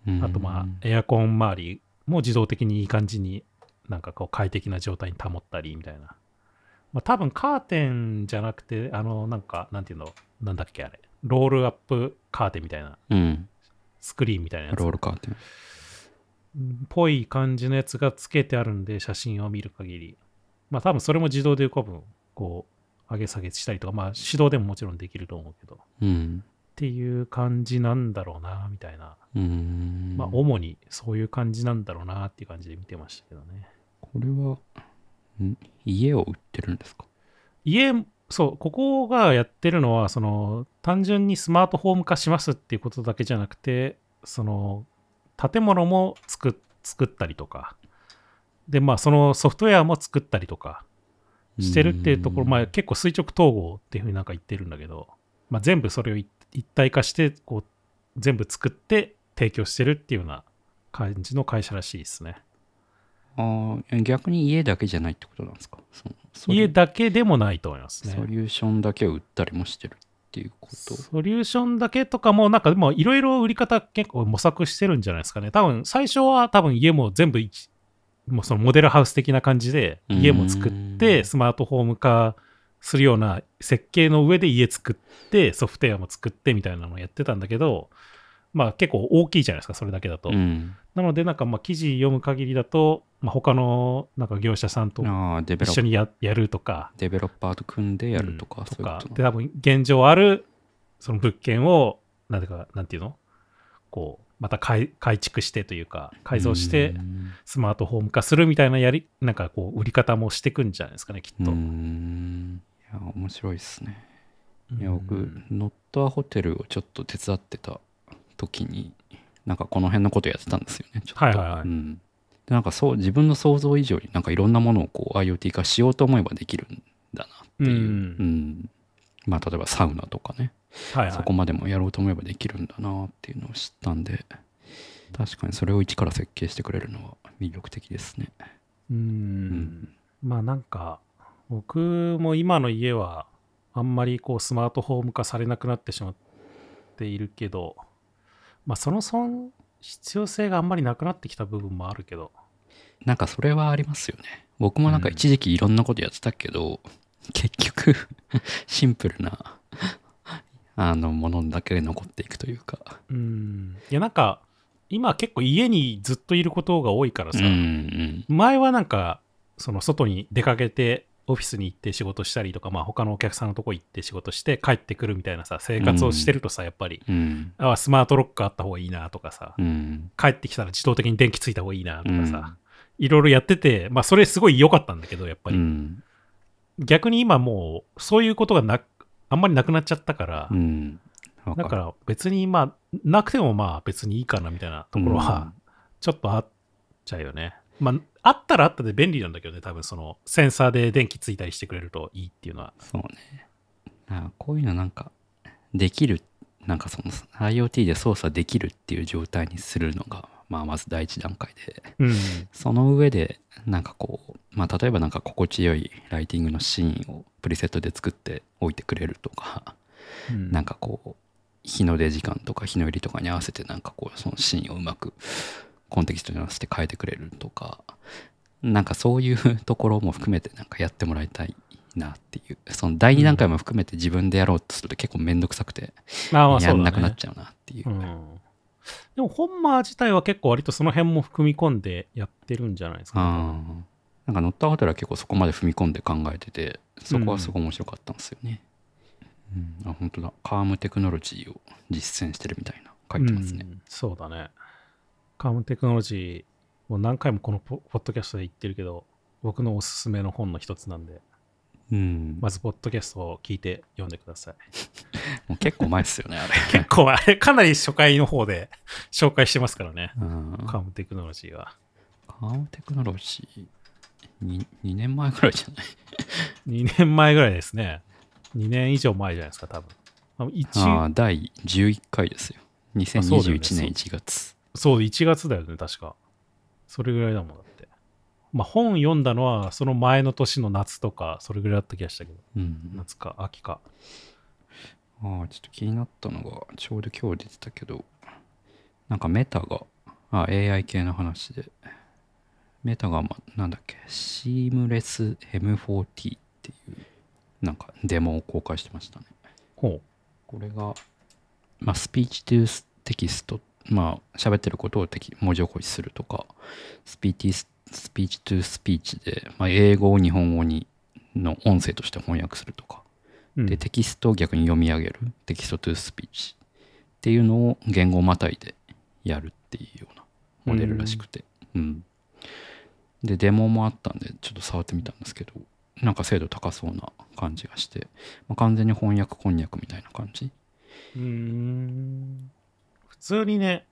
うんあとまあエアコン周りも自動的にいい感じになんかこう快適な状態に保ったりみたいな。まあ多分カーテンじゃなくて、あのなんかなんていうの、なんだっけあれ、ロールアップカーテンみたいな、うん。スクリーンみたいなやつロールカーテン。っぽい感じのやつがつけてあるんで、写真を見る限り。まあ多分それも自動で浮かぶ、こう、上げ下げしたりとか、まあ手動でももちろんできると思うけど、っうん。ていう感じなんだろうな、みたいな。うん。まあ主にそういう感じなんだろうなっていう感じで見てましたけどね。これは、ん家を売ってるんですか？家、そう、ここがやってるのは、その、単純にスマートフォーム化しますっていうことだけじゃなくて、その、建物も作っ作ったりとか、で、まあ、そのソフトウェアも作ったりとかしてるっていうところ、まあ、結構垂直統合っていうふうになんか言ってるんだけど、まあ、全部それを一一体化して、こう、全部作って提供してるっていうような感じの会社らしいですね。ああ、逆に家だけじゃないってことなんですか？家だけでもないと思いますね。ソリューションだけを売ったりもしてるっていうこと？ソリューションだけとかも、なんかでもいろいろ売り方結構模索してるんじゃないですかね。多分最初は多分家も全部一もうそのモデルハウス的な感じで家も作っうてんスマートフォーム化するような設計の上で家作ってソフトウェアも作ってみたいなのをやってたんだけど、まあ結構大きいじゃないですか、それだけだと。うん。なのでなんかまあ記事読む限りだと、まあ、他のなんか業者さんと一緒にややるとか、デベロッパーと組んでやるとか、うんそういうで多分現状あるその物件をなんていうかなんていうの？こうまた改改築してというか改造してうんスマートフォーム化するみたいなやりなんかこう売り方もしていくんじゃないですかねきっと、うん。いや、面白いですね。いや、う僕ん、ノットアホテルをちょっと手伝ってた時に、なんかこの辺のことやってたんですよね、ちょっと。はいはいはいうん。で、なんかそう、自分の想像以上になんかいろんなものをこう IoT 化しようと思えばできるんだなっていう。うんうんまあ、例えばサウナとかね、はいはいそこまでもやろうと思えばできるんだなっていうのを知ったんで、確かにそれを一から設計してくれるのは魅力的ですね。うんんまあなんか僕も今の家はあんまりこうスマートフォーム化されなくなってしまっているけどまあその損必要性があんまりなくなってきた部分もあるけど。なんかそれはありますよね。僕もなんか一時期いろんなことやってたけど、[laughs] 結局 [laughs] シンプルなあのものだけ残っていくというか。うん。いやなんか今結構家にずっといることが多いからさ、うんうん。前はなんかその外に出かけて、オフィスに行って仕事したりとか、まあ他のお客さんのとこ行って仕事して帰ってくるみたいなさ、生活をしてるとさ、やっぱり、うん。あスマートロックあった方がいいなとかさ、うん。帰ってきたら自動的に電気ついた方がいいなとかさ、いろいろやってて、まあそれすごい良かったんだけど、やっぱうり。ん。逆に今もう、そういうことがなあんまりなくなっちゃったから、だから別にまあ、なくてもまあ別にいいかなみたいなところは、ちょっとあっちゃうよね。まあ、あったらあったで便利なんだけどね、多分そのセンサーで電気ついたりしてくれるといいっていうのは。そうね。あこういうのなんか、できる、なんかその IoT で操作できるっていう状態にするのが、まあまず第一段階で、うん。その上で、なんかこう、まあ例えばなんか心地よいライティングのシーンをプリセットで作っておいてくれるとか、うんなんかこう、日の出時間とか日の入りとかに合わせてなんかこう、そのシーンをうまくコンテキストに合わせて変えてくれるとか、なんかそういうところも含めてなんかやってもらいたいなっていう。その第二段階も含めて自分でやろうとすると結構めんどくさくて、やんなくなっちゃうなっていう。うん。でも本間自体は結構割とその辺も含み込んでやってるんじゃないですか、あーなんか乗ったホテルは結構そこまで踏み込んで考えてて、そこはすごい面白かったんですよね。うん、あ、本当だ。カームテクノロジーを実践してるみたいな書いてますね。うんそうだね。カームテクノロジー、もう何回もこのポポッドキャストで言ってるけど、僕のおすすめの本の一つなんで、うん。まずポッドキャストを聞いて読んでください。[laughs] もう結構前ですよね、あれ。結構あれ、かなり初回の方で紹介してますからね。うんカームテクノロジーは。カームテクノロジー2、2年前ぐらいじゃない？[laughs] 2年前ぐらいですね。2年以上前じゃないですか、多分。あ第11回ですよ。そうだよね2021年1月。そう、1月だよね、確か。それぐらいだもんだって。まあ、本読んだのは、その前の年の夏とか、それぐらいだった気がしたけど、うん。夏か、秋か。ああ、ちょっと気になったのが、ちょうど今日出てたけど、なんかメタが、あ AI 系の話で、メタが、ま、なんだっけ、 Seamless M4T っていう、なんかデモを公開してましたね。ほこれが、まあ、 speech to text、まあ、喋ってることを文字起こしするとか、スピーティス speech to speech で、まあ、英語を日本語にの音声として翻訳するとか、う。うんで、テキストを逆に読み上げる、 text to speech っていうのを言語またいでやるっていうようなモデルらしくて、うん。で、デモもあったんで、ちょっと触ってみたんですけど、なんか精度高そうな感じがして、まあ、完全に翻訳こんにゃくみたいな感じ。うーん。普通にね、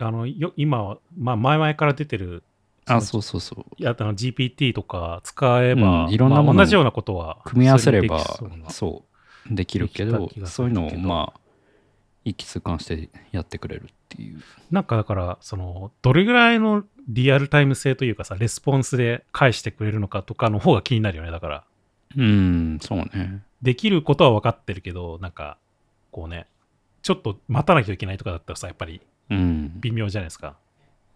あの、よ今は、まあ、前々から出てる、あ、そそうそうそう。いや、あの GPT とか使えば、うんいろんなものをまあ同じようなことは、組み合わせればそうできるけどそういうのをまあ一気通貫してやってくれるっていうなんかだから、その、どれぐらいのリアルタイム性というかさ、レスポンスで返してくれるのかとかの方が気になるよね。だから、うんそうねできることは分かってるけど、なんか、こうね、ちょっと待たなきゃいけないとかだったらさ、やっぱりうん。微妙じゃないですか。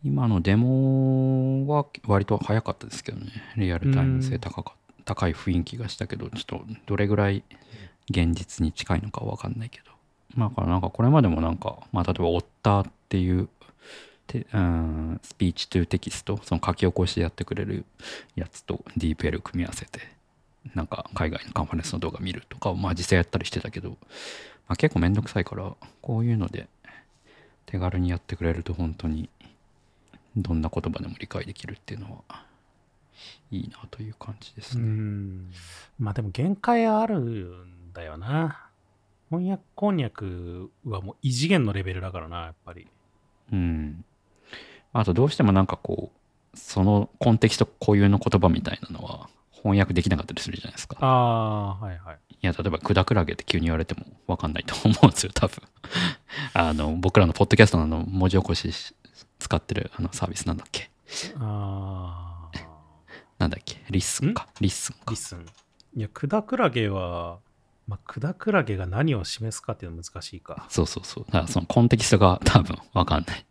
今のデモは割と早かったですけどね。リアルタイム性高か高い雰囲気がしたけどちょっとどれぐらい現実に近いのかわかんないけど。まあだからなんかこれまでもなんかまあ例えばオッターっていうてうんスピーチトゥテキストその書き起こしでやってくれるやつと DeepL 組み合わせてなんか海外のカンファレンスの動画見るとかをまあ実際やったりしてたけど、まあ、結構めんどくさいからこういうので手軽にやってくれると本当にどんな言葉でも理解できるっていうのはいいなという感じですうね。ん。まあでも限界あるんだよな。翻訳こんにゃくはもう異次元のレベルだからな、やっぱり。うん。あとどうしてもなんかこうそのコンテキスト固有の言葉みたいなのは翻訳できなかったりするじゃないですか。ああ、はいはい。いや例えばクダクラゲって急に言われても分かんないと思うんですよ多分。[laughs] あの僕らのポッドキャストのあの文字起こしし使ってるあのサービスなんだっけ？ああ。なんだっけ？リッスンか？リッスンかリ。スン。いや、クダクラゲは、まあ、クダクラゲが何を示すかっていうのは難しいか。そうそうそう。だからそのコンテキストが多分分かんない。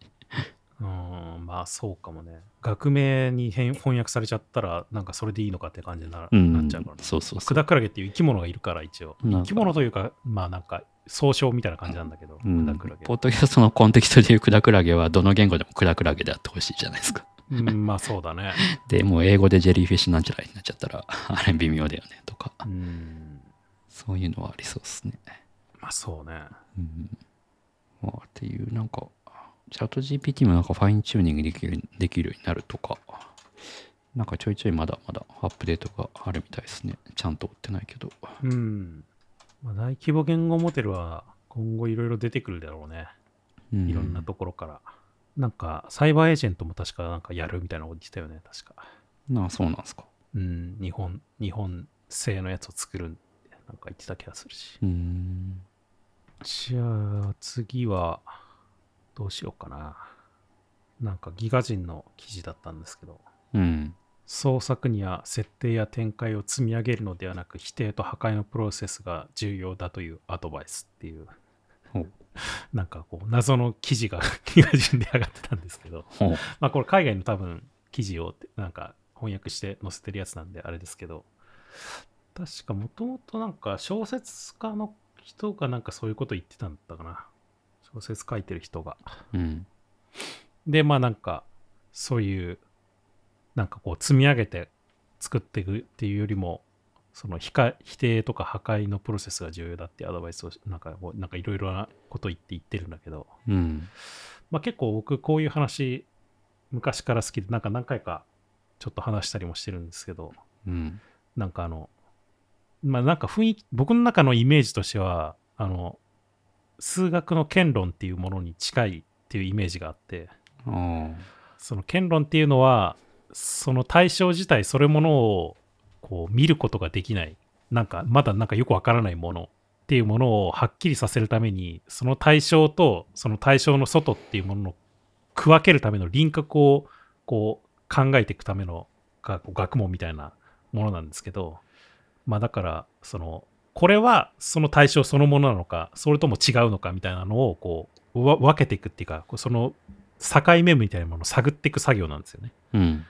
うーん、まあそうかもね。学名に変翻訳されちゃったら、なんかそれでいいのかって感じにな,、うんなっちゃうからね。そうそうそうクダクラゲっていう生き物がいるから、一応。なんか生き物というか、まあなんか、総称みたいな感じなんだけど、うんクダクラゲポッドキャストのコンテキストでいうクダクラゲはどの言語でもクダクラゲであってほしいじゃないですか。うん、まあそうだね。[laughs] で、もう英語で jellyfish なんちゃらになっちゃったら、あれ微妙だよねとか、うん。そういうのはありそうですね。まあそうね。うん。まあ、っていう、なんか、 ChatGPT もなんかファインチューニングできるできるようになるとか、なんかちょいちょいまだまだアップデートがあるみたいですね。ちゃんと追ってないけど。うん。まあ、大規模言語モデルは今後いろいろ出てくるだろうね。うんいろんなところから。なんか、サイバーエージェントも確かなんかやるみたいなこと言ってたよね、確か。なあ、そうなんですか。うん、日本、日本製のやつを作るってなんか言ってた気がするし。うーん。じゃあ、次は、どうしようかな。なんかギガ人の記事だったんですけど、うん。創作には設定や展開を積み上げるのではなく否定と破壊のプロセスが重要だというアドバイスっていう。なんかこう謎の記事が [laughs] ギガ人で上がってたんですけど。まあこれ海外の多分記事をなんか翻訳して載せてるやつなんであれですけど。確かもともとなんか小説家の人がなんかそういうこと言ってたんだったかな小説書いてる人がうん。でまあなんかそういうなんかこう積み上げて作っていくっていうよりもその否か否定とか破壊のプロセスが重要だってアドバイスをなんかこうなんかいろいろなこと言って言ってるんだけど、うん。まあ、結構僕こういう話昔から好きでなんか何回かちょっと話したりもしてるんですけどうん。なんかあのまあなんか雰囲気僕の中のイメージとしてはあの数学の権論っていうものに近いっていうイメージがあってあその権論っていうのはその対象自体それものをこう見ることができない。なんかまだなんかよくわからないものっていうものをはっきりさせるためにその対象とその対象の外っていうものの区分けるための輪郭をこう考えていくためのがこう学問みたいなものなんですけどまあだからそのこれはその対象そのものなのかそれとも違うのかみたいなのをこうわ分けていくっていうかその境目みたいなものを探っていく作業なんですよね。あ。うん。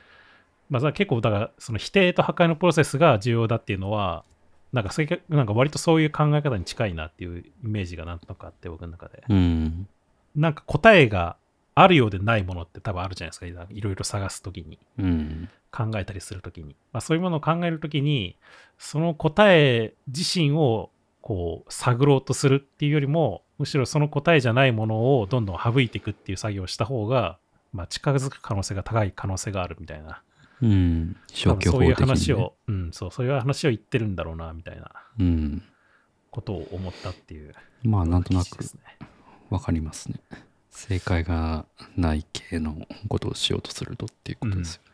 まあ、結構だからその否定と破壊のプロセスが重要だっていうのはなんかそれなんか割とそういう考え方に近いなっていうイメージがなんとかあって僕の中でうん。なんか答えがあるようでないものって多分あるじゃないですかいろいろ探すときにうん。考えたりするときに、まあ、そういうものを考えるときにその答え自身をこう探ろうとするっていうよりもむしろその答えじゃないものをどんどん省いていくっていう作業をした方が、まあ、近づく可能性が高い可能性があるみたいなうん。消去多分そういう法的に、ね。話を、うん、そう、そういう話を言ってるんだろうな、みたいなうん。ことを思ったっていう。まあ、なんとなく。わかりますね。正解がない系のことをしようとするとっていうことですよね。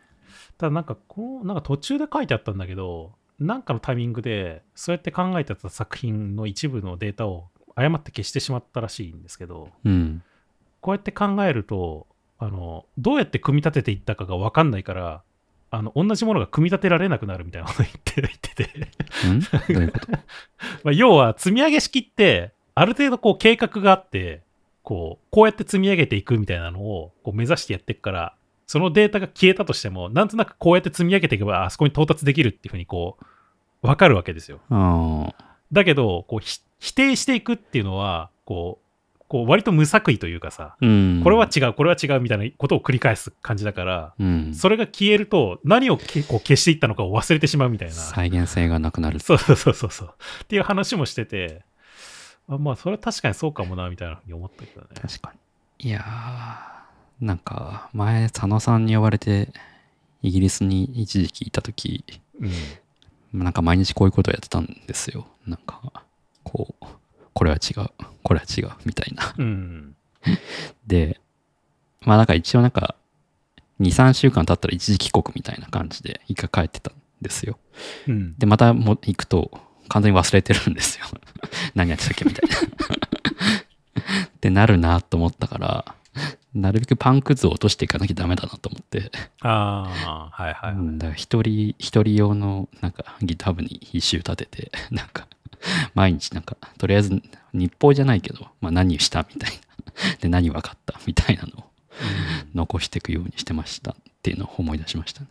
ただなんか、こう、なんか途中で書いてあったんだけど、なんかのタイミングで、そうやって考えてた作品の一部のデータを誤って消してしまったらしいんですけど、うん。こうやって考えると、あの、どうやって組み立てていったかがわかんないから、あの、同じものが組み立てられなくなるみたいなこと言って [laughs] 言ってて。うういうこと？[laughs] まあ、要は積み上げ式ってある程度こう計画があってこうこうやって積み上げていくみたいなのをこう目指してやっていくからそのデータが消えたとしてもなんとなくこうやって積み上げていけばあそこに到達できるっていうふうにこう分かるわけですよ。だけどこうひ否定していくっていうのはこうこう割と無作為というかさうん。これは違うこれは違うみたいなことを繰り返す感じだからうん。それが消えると何をけこう消していったのかを忘れてしまうみたいな再現性がなくなる。そうそうそうそうそう。っていう話もしてて、あまあ、それは確かにそうかもな、みたいなふうに思ったけどね。確かに。いやー、なんか、前、佐野さんに呼ばれて、イギリスに一時期いたとき、うん。なんか毎日こういうことをやってたんですよ。なんか、こう、これは違う、これは違う、みたいな。うん。で、まあなんか一応なんか、2、3週間経ったら一時帰国みたいな感じで、一回帰ってたんですよ。うん。で、またも行くと、完全に忘れてるんですよ。[laughs] 何やってたっけみたいな。[laughs] ってなるなと思ったから、なるべくパンくずを落としていかなきゃダメだなと思って、ああ、はいはい。うんだから一人、一人用のなんかギター部に一周立てて、[laughs] なんか、毎日なんか、とりあえず日報じゃないけど、まあ何したみたいな。[laughs] で、何分かったみたいなのをうん残していくようにしてましたっていうのを思い出しましたね。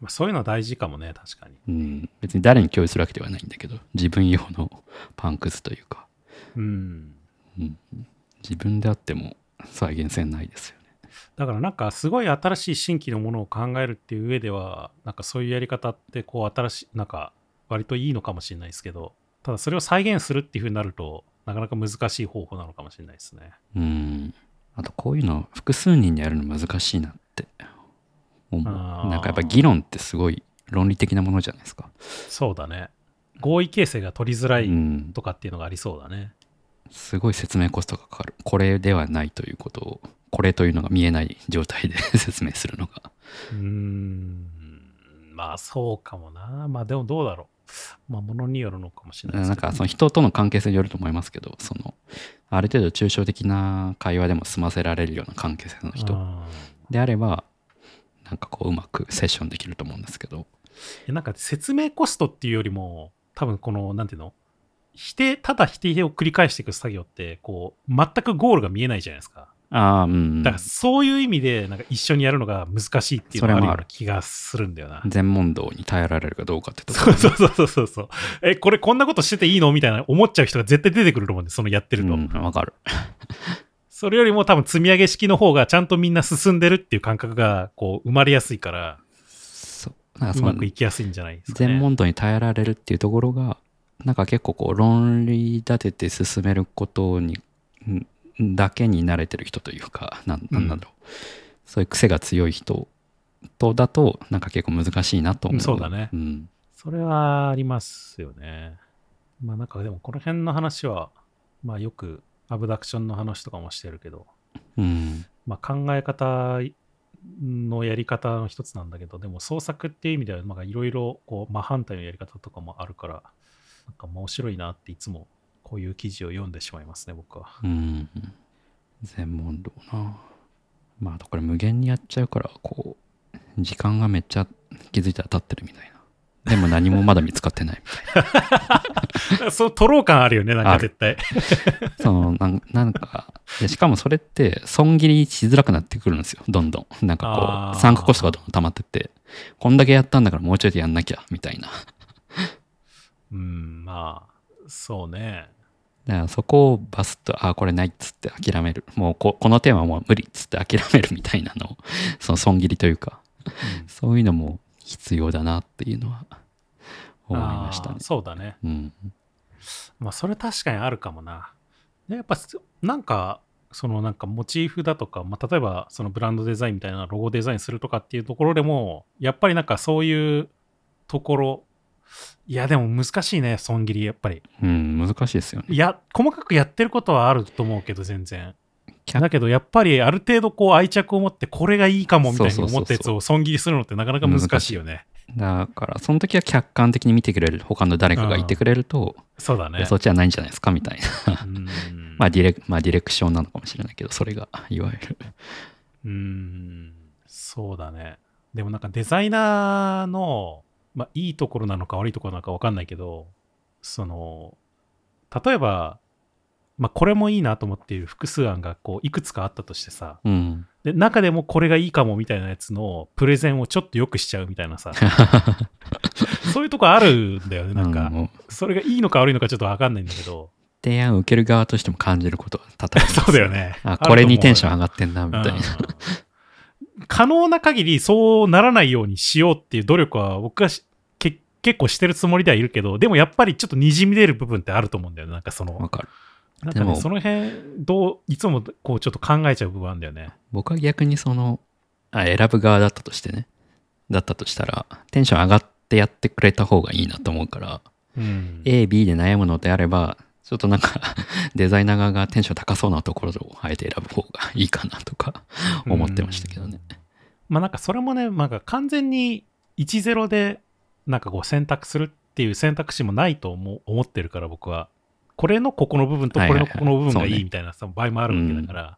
まあ、そういうのは大事かもね、確かに。うん。別に誰に共有するわけではないんだけど、自分用のパンくずというか、うん。うん、自分であっても再現性ないですよね。だからなんかすごい新しい新規のものを考えるっていう上では、なんかそういうやり方ってこう新しい、なんか割といいのかもしれないですけど、ただそれを再現するっていう風になると、なかなか難しい方法なのかもしれないですね。うん。あとこういうの複数人にやるの難しいなって思う。なんかやっぱ議論ってすごい論理的なものじゃないですか。そうだね。合意形成が取りづらういん。とかっていうのがありそうだね。すごい説明コストがかかる。これではないということを、これというのが見えない状態で [laughs] 説明するのが。うーん。まあそうかもな。まあでもどうだろう。まあものによるのかもしれないですけど。なんかその人との関係性によると思いますけど、その、ある程度抽象的な会話でも済ませられるような関係性の人あであれば、なんかこううまくセッションできると思うんですけど。ーなんか説明コストっていうよりも、多分この、なんていうの？否定、ただ否定を繰り返していく作業って、こう、全くゴールが見えないじゃないですか。ああ、うん。だからそういう意味で、なんか一緒にやるのが難しいっていうのがあるような気がするんだよな。全問答に耐えられるかどうかってとこそうそうそうそうそう。え、これこんなことしてていいのみたいな思っちゃう人が絶対出てくると思うんで、そのやってると。うん、わかる。それよりも多分積み上げ式の方がちゃんとみんな進んでるっていう感覚がこう生まれやすいから、そう。なんかそのうまくいきやすいんじゃないですかね。全問答に耐えられるっていうところが、なんか結構こう論理立てて進めることに、んだけに慣れてる人というか、なんなんだろう。そういう癖が強い人とだと、なんか結構難しいなと思う。うんそうだねうん。それはありますよね。まあなんかでもこの辺の話は、まあよくアブダクションの話とかもしてるけど、うん。まあ考え方のやり方の一つなんだけど、でも創作っていう意味では、まあいろいろこう真反対のやり方とかもあるから、なんか面白いなっていつもこういう記事を読んでしまいますね、僕は。うん。全問答な。まあ、あとこれ無限にやっちゃうから、こう、時間がめっちゃ気づいたら経ってるみたいな。でも何もまだ見つかってないみたい [laughs] そう、トロー感あるよね、なんか絶対。な。[laughs] そのなんなんかで、しかもそれって損切りしづらくなってくるんですよ、どんどん。なんかこう、参加コストがどんどん溜まってって、こんだけやったんだからもうちょいでやんなきゃ、みたいな。うん、まあ、そうね。だからそこをバスッと、あ、これないっつって諦める。もうここのテーマはもう無理っつって諦めるみたいなのを、[laughs] その損切りというか、うんそういうのも必要だなっていうのは思いましたね。そうだね。うん。まあ、それ確かにあるかもな。でやっぱ、なんか、そのなんかモチーフだとか、まあ、例えばそのブランドデザインみたいなロゴデザインするとかっていうところでも、やっぱりなんかそういうところ、いや、でも難しいね、損切り、やっぱり。うん、難しいですよね。いや、細かくやってることはあると思うけど、全然。客だけど、やっぱりある程度こう愛着を持って、これがいいかもみたいに思ったやつを損切りするのってなかなか難しいよね。だから、その時は客観的に見てくれる、他の誰かがいてくれると、いそうだね。やそっちはないんじゃないですかみたいな。うん [laughs] まあディレク、まあディレクションなのかもしれないけど、それが、いわゆる。うーん、そうだね。でもなんかデザイナーの、まあ、いいところなのか悪いところなのか分かんないけど、その、例えば、まあ、これもいいなと思っている複数案がこういくつかあったとしてさ、うん。で中でもこれがいいかもみたいなやつのプレゼンをちょっと良くしちゃうみたいなさ、[laughs] そういうとこあるんだよね。なんか、うもうそれがいいのか悪いのかちょっと分かんないんだけど、提案を受ける側としても感じることは多々そうだよね。あ、これにテンション上ががってんな、みたいな。可能な限りそうならないようにしようっていう努力は僕は結構してるつもりではいるけど、でもやっぱりちょっと滲み出る部分ってあると思うんだよね。なんかその、わかる。なんかね、その辺、どう、いつもこうちょっと考えちゃう部分あるんだよね。僕は逆にその、あ選ぶ側だったとしてね。だったとしたら、テンション上がってやってくれた方がいいなと思うから、うん。A、B で悩むのであれば、ちょっとなんか、[laughs] デザイナー側がテンション高そうなところをあえて選ぶ方がいいかなとか思ってましたけどね。まあなんかそれもね、なんか完全に1-0でなんかこう選択するっていう選択肢もないと思う思ってるから僕は。これのここの部分とこれのここの部分がはいはいみたいなさ場合もあるわけだから、やっ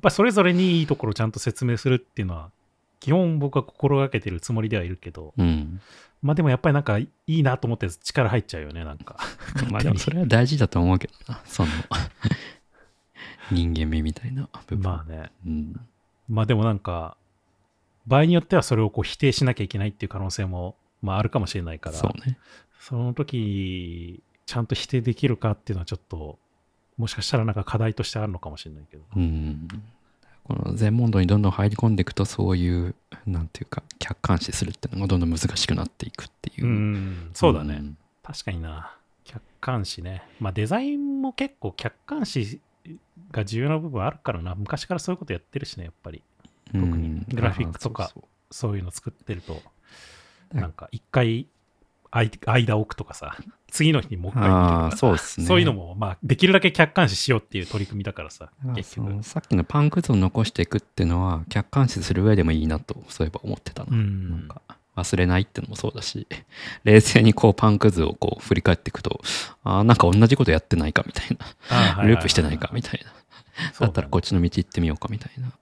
ぱりそれぞれにいいところをちゃんと説明するっていうのは、基本僕は心がけてるつもりではいるけど、うん。まあでもやっぱりなんかいいなと思って力入っちゃうよね、なんか。[laughs] まあでもそれは大事だと思うけどな。その、[laughs] 人間味みたいな部分。まあね。うん。まあでもなんか、場合によってはそれをこう否定しなきゃいけないっていう可能性も、まああるかもしれないから、そうね。その時、ちゃんと否定できるかっていうのはちょっと、もしかしたらなんか課題としてあるのかもしれないけど。うん。この全問答にどんどん入り込んでいくとそういうなんていうか客観視するっていうのがどんどん難しくなっていくっていうう、ん、そうだね。ん確かにな。客観視ね。まあデザインも結構客観視が重要な部分あるからな。昔からそういうことやってるしね、やっぱり。特にうんグラフィックとかあそういうの作ってると、うんなんか一回間間置くとかさ、次の日にもう一回見るとあかそうですね。そういうのも、まあ、できるだけ客観視しようっていう取り組みだからさ、まあ結局。さっきのパンくずを残していくっていうのは客観視する上でもいいなとそういえば思ってたな,、うん。なんか忘れないってのもそうだし [laughs] 冷静にこうパンくずをこう振り返っていくとああなんか同じことやってないかみたいな。ループしてないかみたいな。だったらこっちの道行ってみようかみたいな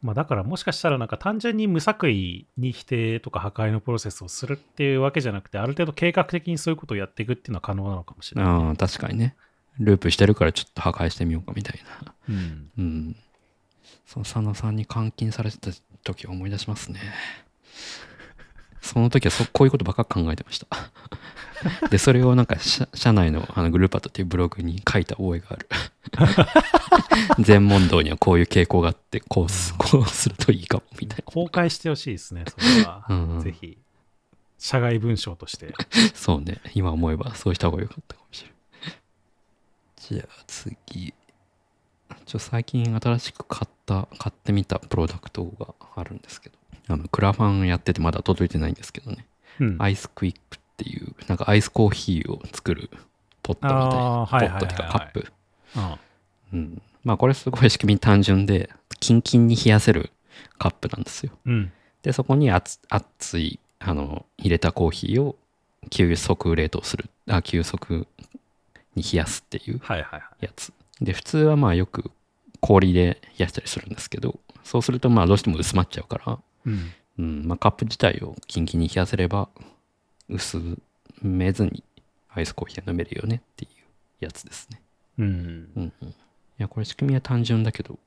まあ、だからもしかしたらなんか単純に無作為に否定とか破壊のプロセスをするっていうわけじゃなくてある程度計画的にそういうことをやっていくっていうのは可能なのかもしれない。ああ確かにね。ループしてるからちょっと破壊してみようかみたいな。うん、うん。その佐野さんに監禁されてた時を思い出しますねその時はそこういうことばっか考えてました。[laughs] でそれをなんか社社内のあのグルーパットっていうブログに書いた覚えがある。全問答にはこういう傾向があってこうすこうするといいかもみたい公開してほしいですね、それは。な、うん、ぜひ。社外文章として。そうね。今思えばそうした方が良かったかもしれないじゃあ次。ちょ最近新しく買った買ってみたプロダクトがあるんですけどあのクラファンやっててまだ届いてないんですけどね。うん。アイスクイックっていうなんかアイスコーヒーを作るポットみたいなポットっていうかカップ。あうん。まあこれすごい仕組み単純でキンキンに冷やせるカップなんですよ。うん。でそこに熱熱いあの入れたコーヒーを急速冷凍するあ急速に冷やすっていう。やつ。で普通はまあよく氷で冷やしたりするんですけどそうするとまあどうしても薄まっちゃうから、うん。うん。まあ、カップ自体をキンキンに冷やせれば薄めずにアイスコーヒーが飲めるよねっていうやつですね。うん。うんうん。いやこれ仕組みは単純だけど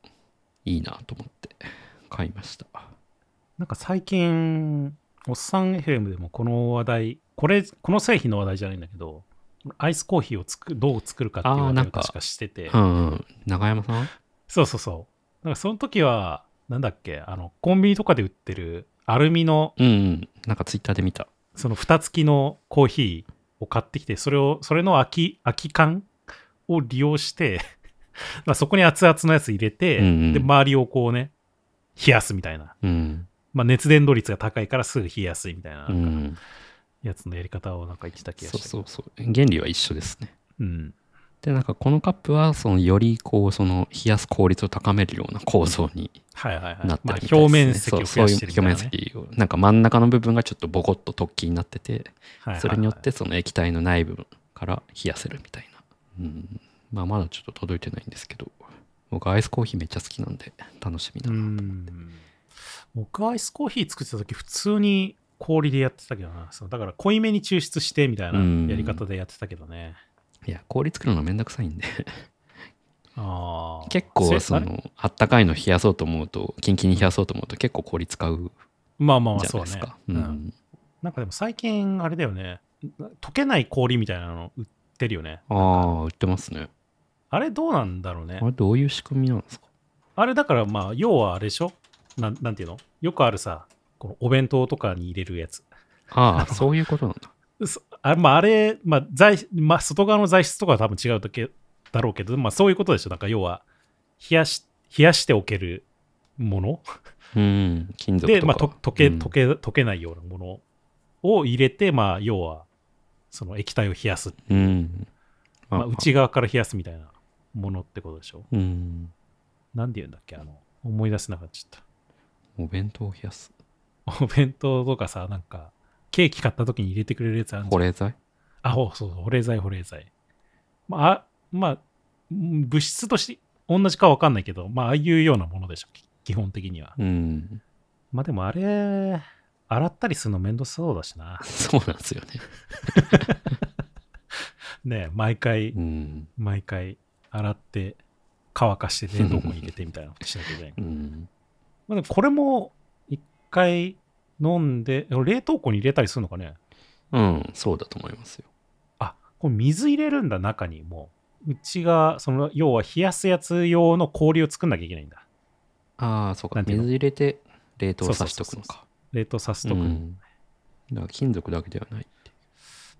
いいなと思って買いました。なんか最近、おっさん FM でもこの話題、これ、この製品の話題じゃないんだけど、アイスコーヒーをつくどう作るかっていう話題を確かしてて、うん、うん、長山さん？そうそうそう。なんかその時は、なんだっけ、あの、コンビニとかで売ってるアルミの、うんうん。なんかツイッターで見た。その蓋付きのコーヒーを買ってきて、それを、それの空き、空き缶を利用して、[laughs] まあそこに熱々のやつ入れて、うんうん。で、周りをこうね、冷やすみたいな。うん。まあ熱伝導率が高いからすぐ冷えやすいみたいな、うなやつのやり方をなんか言ってた気がそうしたけど。そうそう。原理は一緒ですね。うん。でなんかこのカップはそのよりこうその冷やす効率を高めるような構造に。なってまあるみたいですね表面積を増やしてるみたいな、ね。そうそういう表面積をなんか真ん中の部分がちょっとボコッと突起になっててそれによってその液体の内部から冷やせるみたいな、うん、まあまだちょっと届いてないんですけど僕アイスコーヒーめっちゃ好きなんで楽しみだうな、ん。僕アイスコーヒー作ってた時普通に氷でやってたけどな。そうだから濃いめに抽出してみたいなうんやり方でやってたけどね。いや氷作るのめんどくさいんでああ。結構そのあったかいの冷やそうと思うとキンキンに冷やそうと思うと結構氷使うまあまあまあそうですか。なんかでも最近あれだよね。溶けない氷みたいなの売ってるよね。ああ売ってますねあれどうなんだろうねあ。れどういう仕組みなんですか？あれだからまあ要はあれでしょ？なんなんていうの？よくあるさ、このお弁当とかに入れるやつ。ああそういうことなんだ [laughs] そあまあ、あれ、まあ材まあ、外側の材質とかは多分違うだけだろうけど、まあ、そういうことでしょ。なんか要は冷やし、冷やしておけるものうん金属とで、かまあ、と溶け、うん溶け、溶けないようなものを入れて、まあ、要は、その液体を冷やす。うんまあ、内側から冷やすみたいなものってことでしょ。うんなんで言うんだっけあの、思い出せなかった。お弁当を冷やすと [laughs] お弁当とかさ、なんか、ケーキ買った時に入れてくれるやつあるん保冷剤？あ、ほそうそう、保冷剤、保冷剤。まあ、あまあ、うん物質として同じかわかんないけど、まあ、ああいうようなものでしょ、き基本的には。うんまあでもあれ、洗ったりするのめんどそうだしな。[laughs] そうなんですよね [laughs] ね毎回う、ん毎回洗って、乾かして冷凍庫に入れてみたいなことしなきゃいけない。うんまあでもこれも、一回飲んで、冷凍庫に入れたりするのかね？うんそうだと思いますよあ、これ水入れるんだ、中にもう。うちが、その、要は冷やすやつ用の氷を作んなきゃいけないんだ。ああ、そうか。うの？水入れて冷凍させとくのか。冷凍させとく。うんだから金属だけではないって。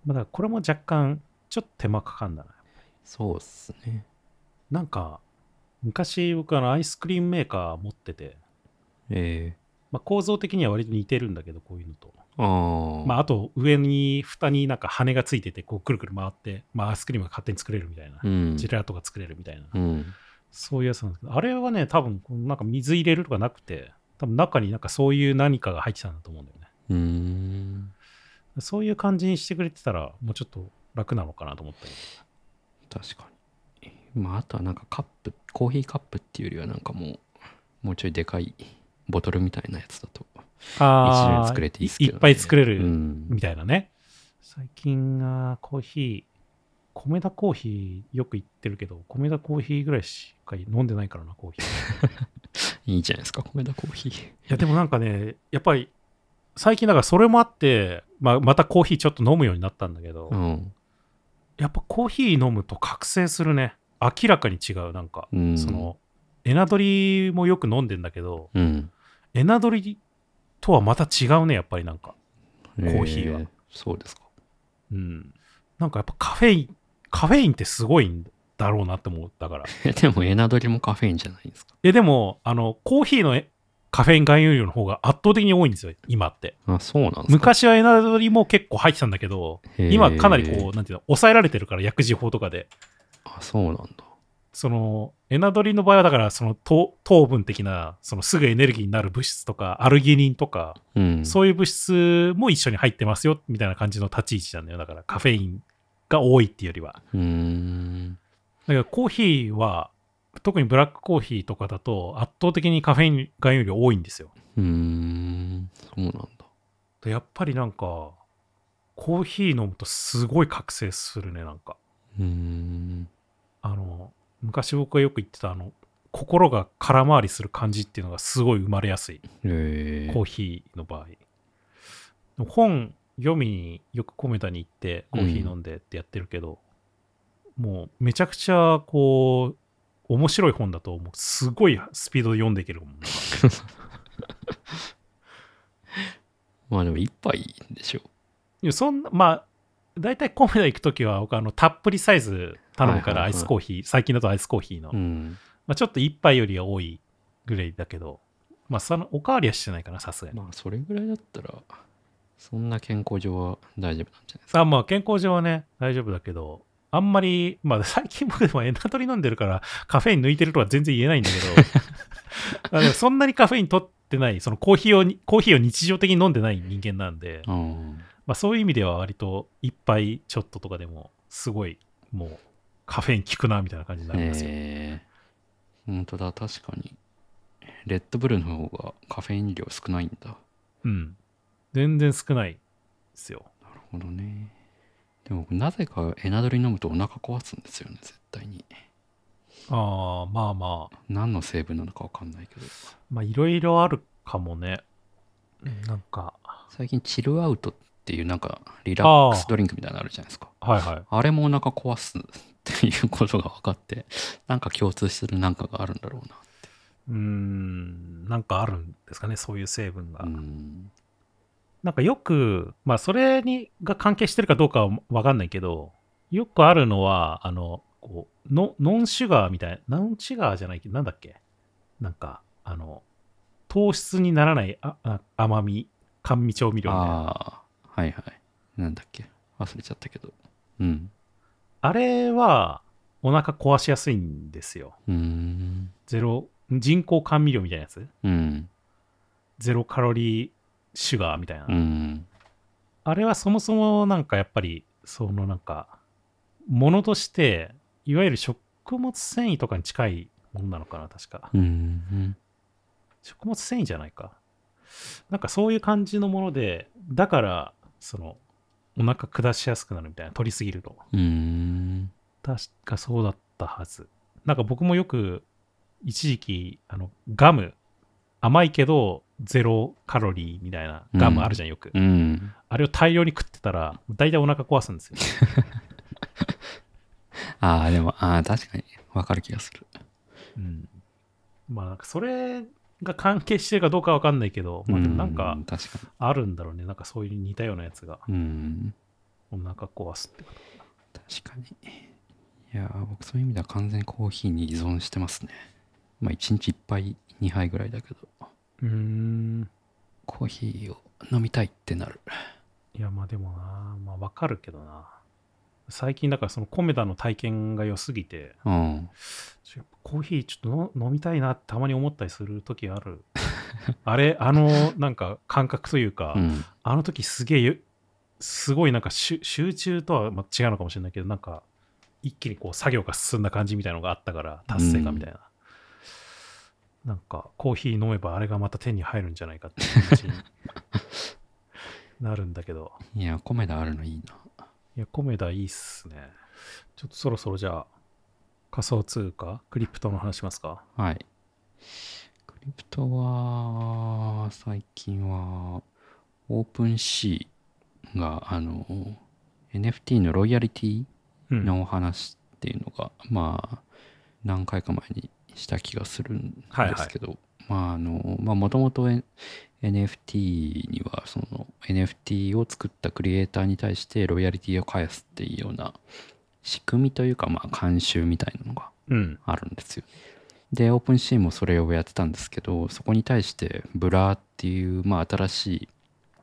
まあ、だこれも若干、ちょっと手間かかんだな。そうっすね。なんか、昔僕あのアイスクリームメーカー持ってて、えまあ、構造的には割と似てるんだけど、こういうのと。えああ。まあ、あと上に蓋になんか羽がついてて、こうくるくる回って、まあ、アイスクリームが勝手に作れるみたいな。うん。ジェラートが作れるみたいな。うん。そういうやつなんですけど、あれはね、多分なんか水入れるとかなくて、多分中になんかそういう何かが入ってたんだと思うんだよね。うーん。そういう感じにしてくれてたら、もうちょっと楽なのかなと思ったけど。確かに。まあ、あとはなんかカップ、コーヒーカップっていうよりはなんかもう、もうちょいでかいボトルみたいなやつだと、一あ度に作れていいっすけど、ね。いっぱい作れうるん。みたいなね。最近はコーヒー、米田コーヒーよく行ってるけど、米田コーヒーぐらいしか飲んでないからな、コーヒー。い [laughs] いいじゃないですか、米田コーヒー。や、でもなんかね、やっぱり、最近だからそれもあって、まあ、またコーヒーちょっと飲むようになったんだけど、うん。やっぱコーヒー飲むと覚醒するね。明らかに違う、なんか。うん。その、エナドリもよく飲んでんだけど、うん。エナドリとはまた違うね、やっぱりなんか。コーヒーはそうですか。うん。なんかやっぱカフェイン、カフェインってすごいんだろうなって思ったから。[laughs] えでも、エナドリもカフェインじゃないですか？え、でも、あの、コーヒーのえカフェイン含有量の方が圧倒的に多いんですよ、今って。あ、そうなんですか。昔はエナドリも結構入ってたんだけど、今かなりこう、なんていうの、抑えられてるから、薬事法とかで。あ、そうなんだ。その、エナドリの場合はだから、その糖糖分的な、そのすぐエネルギーになる物質とか、アルギニンとか、うん。そういう物質も一緒に入ってますよ、みたいな感じの立ち位置なんだよ。だからカフェインが多いっていうよりは。うーん。だからコーヒーは、特にブラックコーヒーとかだと圧倒的にカフェイン含有量多いんですよ。うーん。そうなんだ。でやっぱりなんか、コーヒー飲むとすごい覚醒するね、なんか。うーん。あの、昔僕がよく言ってた、あの、心が空回りする感じっていうのがすごい生まれやすい。へえコーヒーの場合。本読みによくコメダに行ってコーヒー飲んでってやってるけど、もうめちゃくちゃこう面白い本だともうすごいスピードで読んでいけるもん [laughs] まあでも一杯でしょ。いやそんなまあ大体コメダ行くときは僕あのたっぷりサイズ頼むからアイスコーヒー、最近だとアイスコーヒーの、うん。まあ、ちょっと一杯よりは多いぐらいだけどまあそのおかわりはしてないかなさすがにまあそれぐらいだったら、そんな健康上は大丈夫なんじゃないですか？あまあ健康上はね、大丈夫だけど、あんまり、まあ最近僕でもエナドリ飲んでるからカフェイン抜いてるとは全然言えないんだけど、[laughs] そんなにカフェイン取ってない、そのコーヒーをに、コーヒーを日常的に飲んでない人間なんで、うん。まあそういう意味では割と一杯ちょっととかでも、すごいもうカフェイン効くなみたいな感じになりますよ。えー、本当だ、確かに。レッドブルの方がカフェイン量少ないんだ。なうん。全然少ないですよ。るほどね。でも僕なぜかエナドリ飲むとお腹壊すんですよね、絶対に。ああ、まあまあ、何の成分なのかわかんないけど。まあいろいろあるかもね。なんか、最近チルアウトっていうなんかリラックスドリンクみたいなのあるじゃないですか。はいはい。あれもお腹壊すっていうことが分かって、なんか共通するなんかがあるんだろうな。うーん、なんかあるんですかね、そういう成分が。うん。なんかよく、まあそれにが関係してるかどうかはわかんないけど、よくあるのは、あの、こうノノンシュガーみたいな、ノンシュガーじゃないけど、なんだっけ？なんか、あの、糖質にならないああ甘み、甘味調味料みたいな。ああ、はいはい。なんだっけ？忘れちゃったけど。うん。あれは、お腹壊しやすいんですよ。うーん。ゼロ、人工甘味料みたいなやつ？うん。ゼロカロリーシュガーみたいな。うん。あれはそもそもなんかやっぱり、そのなんか、ものとして、いわゆる食物繊維とかに近いものなのかな、確か。うん。食物繊維じゃないか。なんかそういう感じのもので、だから、その、お腹下しやすくなるみたいな、取りすぎると。うん。確かそうだったはず。なんか僕もよく、一時期、あの、ガム、甘いけど、ゼロカロリーみたいなガムあるじゃん、よく。うん。あれを大量に食ってたら、大体お腹壊すんですよ。[laughs] ああ、でも、ああ、確かに、わかる気がする。うん。まあ、なんかそれが関係してるかどうかわかんないけど、まあでもなんかあるんだろうね。なんかそういう似たようなやつが。に。うん。お腹壊すってこ確かに。いやー、僕そういう意味では完全にコーヒーに依存してますね。まあ1日1杯、2杯ぐらいだけど、と。うーん。コーヒーを飲みたいってなる。いや、まあでもな、まあわかるけどな。最近だからそのコメダの体験が良すぎて、うん。コーヒーちょっとの飲みたいなってたまに思ったりする時ある。[laughs] あれ、あの、なんか感覚というか、うん。あの時すげえよ、すごいなんか集集中とはまあ違うのかもしれないけど、なんか一気にこう作業が進んだ感じみたいなのがあったから、達成感みたいな。なんかコーヒー飲めばあれがまた手に入るんじゃないかっていう気持ちになるんだけど。いや、米田あるのいいな。いや、コメダいいっすね。ちょっとそろそろじゃあ、仮想通貨、クリプトの話しますか？はい。クリプトは、最近は、オープンシーが、あの、NFT のロイヤリティうんのお話っていうのが、まあ、何回か前にした気がするんですけど、まあ、あの、まあ、もともと NFT には、その NFT を作ったクリエイターに対してロイヤリティを返すっていうような仕組みというか、まあ、慣習みたいなのがうん。あるんですよ。で、 OpenSea もそれをやってたんですけど、そこに対して Blur っていう、まあ新しい、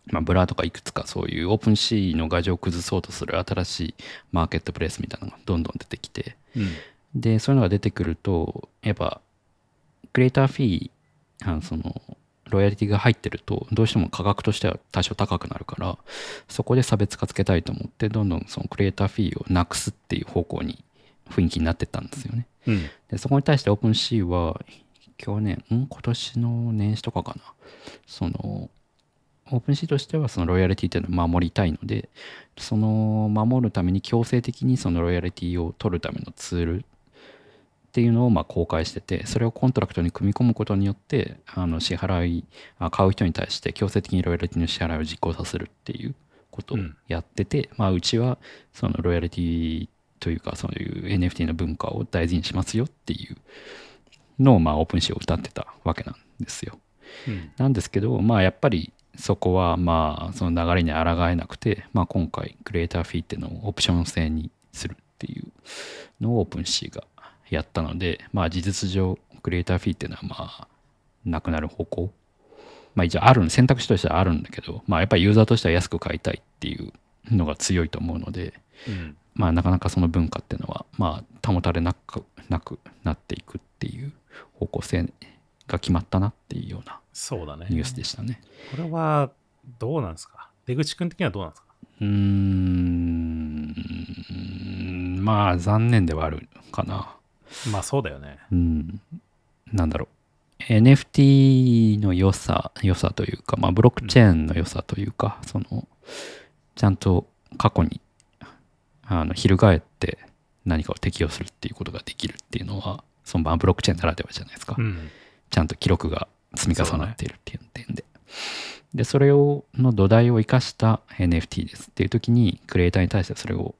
まあ Blur とかいくつかそういう OpenSea の画像を崩そうとする新しいマーケットプレイスみたいなのがどんどん出てきて、うん。で、そういうのが出てくると、やっぱ、 creator fee、あのその、ロイヤリティが入ってると、どうしても価格としては多少高くなるから、そこで差別化つけたいと思って、どんどんその creator fee をなくすっていう方向に雰囲気になってったんですよね。うん。でそこに対して OpenSea は去年ん？今年の年始とかかなその OpenSea としてはそのロイヤリティっていうのを守りたいのでその守るために強制的にそのロイヤリティを取るためのツールっていうのをまあ公開しててそれをコントラクトに組み込むことによってあの支払いあ買う人に対して強制的にロイヤリティの支払いを実行させるっていうことをやってて、まあうちはそのロイヤリティというかそういう NFT の文化を大事にしますよっていうのをまあ OpenSea を歌ってたわけなんですよ。うん。なんですけどまあやっぱりそこはまあその流れに抗えなくて、まあ、今回 creator fee っていうのをオプション制にするっていうのを OpenSea がやったのでまあ事実上 creator fee っていうのはまあなくなる方向まあ一応ある選択肢としてはあるんだけどまあやっぱりユーザーとしては安く買いたいっていうのが強いと思うのでうん。まあなかなかその文化っていうのはまあ保たれなくなくなっていくっていう方向性が決まったなっていうようなそうだね。ニュースでしたね。これはどうなんですか？出口君的にはどうなんですか？うーんまあ残念ではあるかな。まあそうだよね。うん、なんだろう NFT の良さ良さというか、まあ、ブロックチェーンの良さというか、そのちゃんと過去にあの翻って何かを適用するっていうことができるっていうのはそのまあブロックチェーンならではじゃないですか、うん。ちゃんと記録が積み重なっているっていう点で。で、それを、の土台を生かした NFT ですっていう時に、クリエイターに対してそれを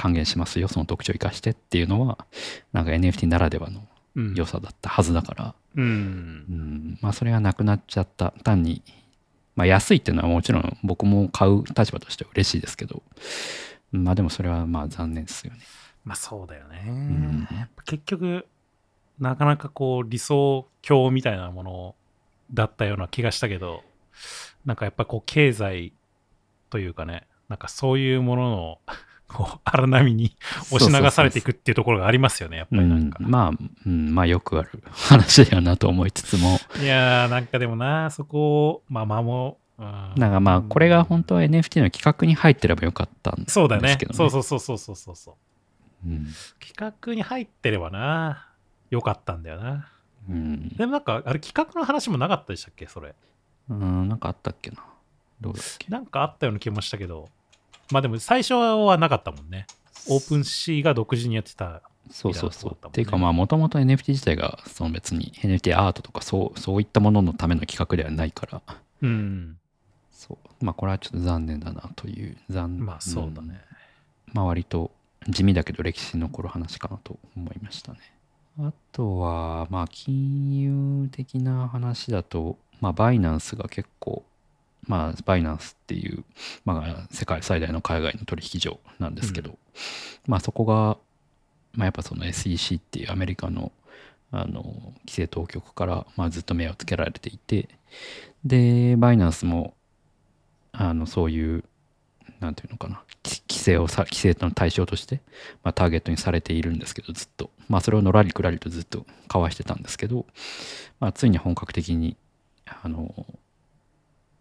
還元しますよ、その特徴を生かしてっていうのは、なんか NFT ならではのうん。良さだったはずだから、う。うんん、まあそれがなくなっちゃった。単に、まあ安いっていうのはもちろん僕も買う立場としては嬉しいですけど、まあでもそれはまあ残念ですよね。まあそうだよね。んやっぱ結局、なかなかこう理想郷みたいなものだったような気がしたけど、なんかやっぱこう経済というかね、なんかそういうもののこう荒波に押し流されていくっていうところがありますよね、やっぱうんりなんか。、まあ、うん、まあよくある話だよなと思いつつも、いやー、なんかでもな、そこを、まあ、守うんなんかまあこれが本当は NFT の企画に入ってればよかったんですけど、そうだ。ね。そうそうそうそうそうそうそう。うん。企画に入ってればな、よかったんだよな。うん。でもなんか、あれ企画の話もなかったでしたっけ、それ？うん、なんかあったっけな。どうだっけ？なんかあったような気もしたけど、まあでも最初はなかったもんね。オープンシーが独自にやってた。そうそうそう。っていうかまあもともと NFT 自体がその別に NFT アートとかそうそういったもののための企画ではないから、うん。そう。まあこれはちょっと残念だなという、残まあそうだね。まあ割と地味だけど歴史に残る話かなと思いましたね。あとは、まあ、金融的な話だと、まあ、バイナンスが結構、まあ、バイナンスっていう、まあ、世界最大の海外の取引所なんですけど、まあ、そこが、まあ、やっぱその SEC っていうアメリカのあの規制当局から、まあ、ずっと目をつけられていてでバイナンスもあのそういうなんていうのかなき規制をさ規制の対象として、まあ、ターゲットにされているんですけどずっと。まあそれをのらりくらりとずっとかわしてたんですけど、まあ、ついに本格的にあの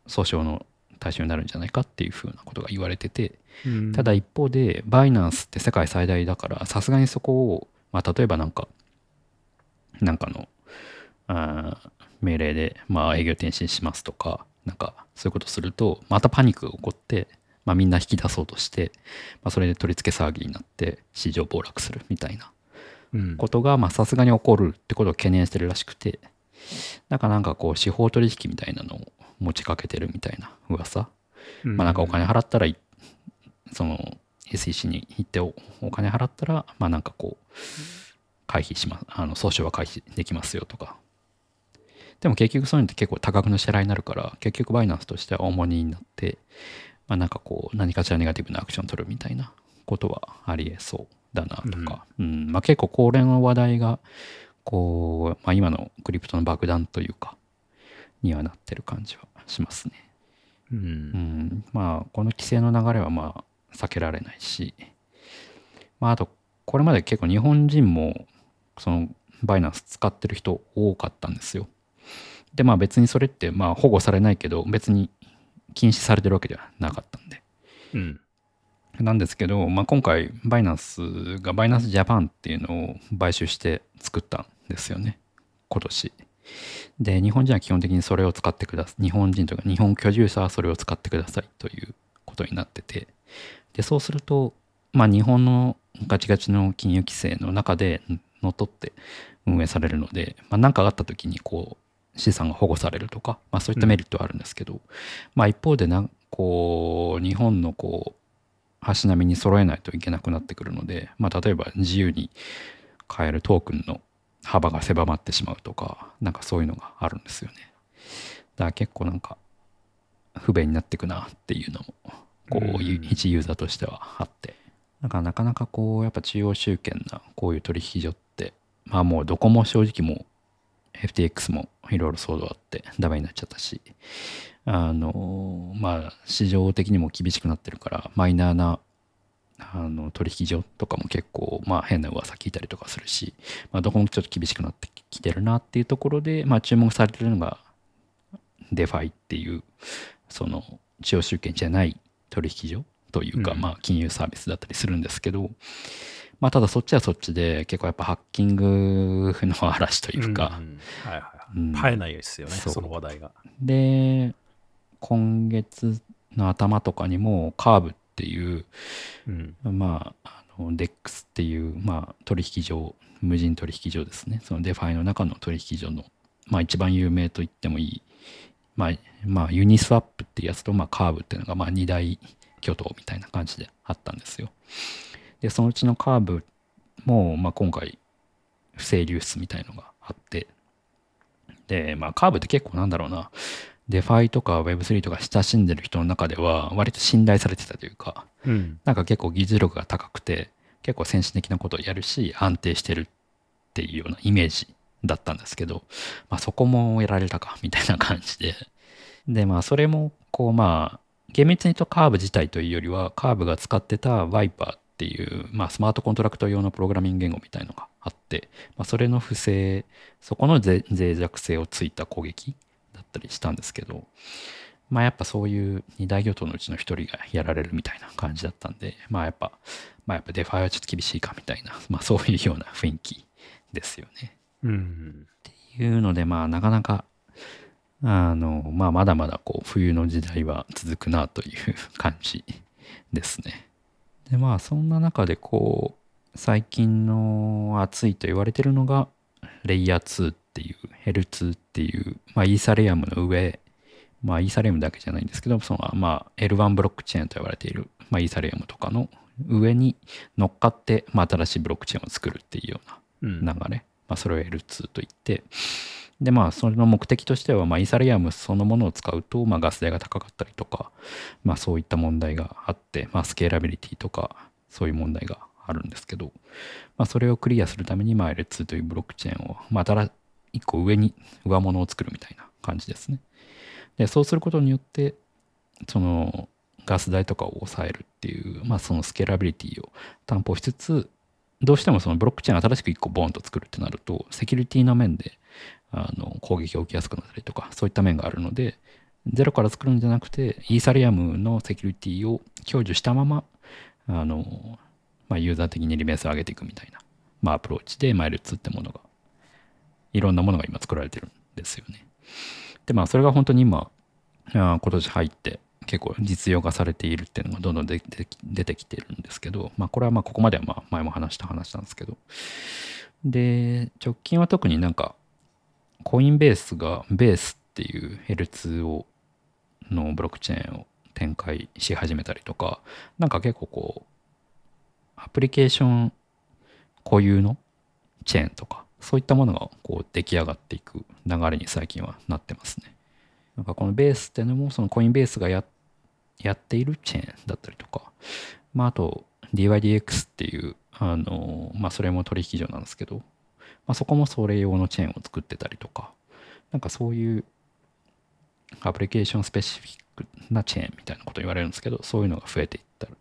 訴訟の対象になるんじゃないかっていうふうなことが言われててうん。ただ一方でバイナンスって世界最大だからさすがにそこを、まあ、例えばなんかなんかのあー命令で、まあ、営業停止しますとかなんかそういうことするとまたパニックが起こって、まあ、みんな引き出そうとして、まあ、それで取り付け騒ぎになって市場暴落するみたいなうん。ことがまあさすがに起こるってことを懸念してるらしくてなんかなんかこう司法取引みたいなのを持ちかけてるみたいな噂。まあなんかお金払ったらいその SEC に行っておお金払ったらまあなんかこう回避しますあの訴訟は回避できますよとか。でも結局そういうのって結構多額の支払いになるから結局バイナンスとしては重荷になってまあなんかこう何かしらネガティブなアクションを取るみたいなことはありえそうだなとか、うん。まあ結構恒例の話題がこう、まあ、今のクリプトの爆弾というかにはなってる感じはしますね。ううんん、まあこの規制の流れはまあ避けられないし、まあ、あとこれまで結構日本人もそのバイナンス使ってる人多かったんですよ。でまあ別にそれってまあ保護されないけど別に禁止されてるわけではなかったんで。うんなんですけど、まあ、今回バイナンスがバイナンスジャパンっていうのを買収して作ったんですよね。今年。で日本人は基本的にそれを使ってください。日本人というか日本居住者はそれを使ってくださいということになってて。でそうするとまあ日本のガチガチの金融規制の中でのっとって運営されるので何、まあ、なんかあった時にこう資産が保護されるとか、まあ、そういったメリットはあるんですけど、まあ一方でなこう日本のこう足並みに揃えないといけなくなってくるので、まあ、例えば自由に買えるトークンの幅が狭まってしまうとかなんかそういうのがあるんですよね。だから結構なんか不便になっていくなっていうのもこう、一ユーザーとしてはあって。だからなかなかこうやっぱ中央集権なこういう取引所ってまあもうどこも正直もう FTX もいろいろ騒動あってダメになっちゃったしあのまあ市場的にも厳しくなってるからマイナーなあの取引所とかも結構まあ変な噂聞いたりとかするし、まあ、どこもちょっと厳しくなってきてるなっていうところで、まあ、注目されてるのが DeFi っていうその中央集権じゃない取引所というか、うん。まあ金融サービスだったりするんですけど、まあただそっちはそっちで結構やっぱハッキングの嵐というか、んはいはいはい。うん。絶えないですよねその話題が。で今月の頭とかにもカーブっていううん。まああの DEX っていう、まあ、取引所無人取引所ですね。その DeFi の中の取引所の、まあ、一番有名と言ってもいい、まあまあ、 Uniswap っていうやつと、まあ、カーブっていうのが、まあ、二大巨頭みたいな感じであったんですよ。でそのうちのカーブも、まあ、今回不正流出みたいのがあって。で、まあ、カーブって結構なんだろうな DeFi とか Web3 とか親しんでる人の中では割と信頼されてたというかうん。なんか結構技術力が高くて結構先進的なことをやるし安定してるっていうようなイメージだったんですけど、まあ、そこもやられたかみたいな感じで。でまあそれもこうまあ厳密に言うとカーブ自体というよりはカーブが使ってた Vyper っていう、まあ、スマートコントラクト用のプログラミング言語みたいのがあって、まあ、それの不正そこの脆、脆弱性をついた攻撃だったりしたんですけどまあやっぱそういう二大巨頭のうちの一人がやられるみたいな感じだったんで、まあやっぱ、まあやっぱ DeFi はちょっと厳しいかみたいな、[laughs] まあそういうような雰囲気ですよね。うんっていうので、まあなかなか、あの、まあまだまだこう冬の時代は続くなという感じですね。でまあそんな中でこう、最近の熱いと言われてるのが、レイヤー2っていう、ヘル2っていう、まあイーサレアムの上、まあイーサレアムだけじゃないんですけど、そのまあ L1 ブロックチェーンと言われている、まあイーサレアムとかの上に乗っかって、まあ新しいブロックチェーンを作るっていうようなうん。流れ。まあ、それを L2 と言ってでまあそれの目的としては、まあ、イーサリアムそのものを使うと、まあ、ガス代が高かったりとか、まあ、そういった問題があって、まあ、スケーラビリティとかそういう問題があるんですけど、まあ、それをクリアするために、まあ、L2 というブロックチェーンを、まあ、一個上に上物を作るみたいな感じですね。でそうすることによってそのガス代とかを抑えるっていう、まあ、そのスケーラビリティを担保しつつどうしてもそのブロックチェーン新しく1個ボーンと作るってなるとセキュリティの面であの攻撃が起きやすくなったりとかそういった面があるのでゼロから作るんじゃなくてイーサリアムのセキュリティを享受したままあの、まあ、ユーザー的にリベースを上げていくみたいな、まあ、アプローチでマイル2ってものがいろんなものが今作られてるんですよね。でまあそれが本当に今今年入って結構実用化されているっていうのがどんどん出て出てきてるんですけど、まあこれはまあここまではまあ前も話した話なんですけど、で、直近は特になんかコインベースがベースっていう L2 をのブロックチェーンを展開し始めたりとか、なんか結構こう、アプリケーション固有のチェーンとか、そういったものがこう出来上がっていく流れに最近はなってますね。なんかこのベースっていうのもそのコインベースがやっているチェーンだったりとか、まああと DYDX っていう、あの、まあそれも取引所なんですけど、まあそこもそれ用のチェーンを作ってたりとか、なんかそういうアプリケーションスペシフィックなチェーンみたいなこと言われるんですけど、そういうのが増えていったら、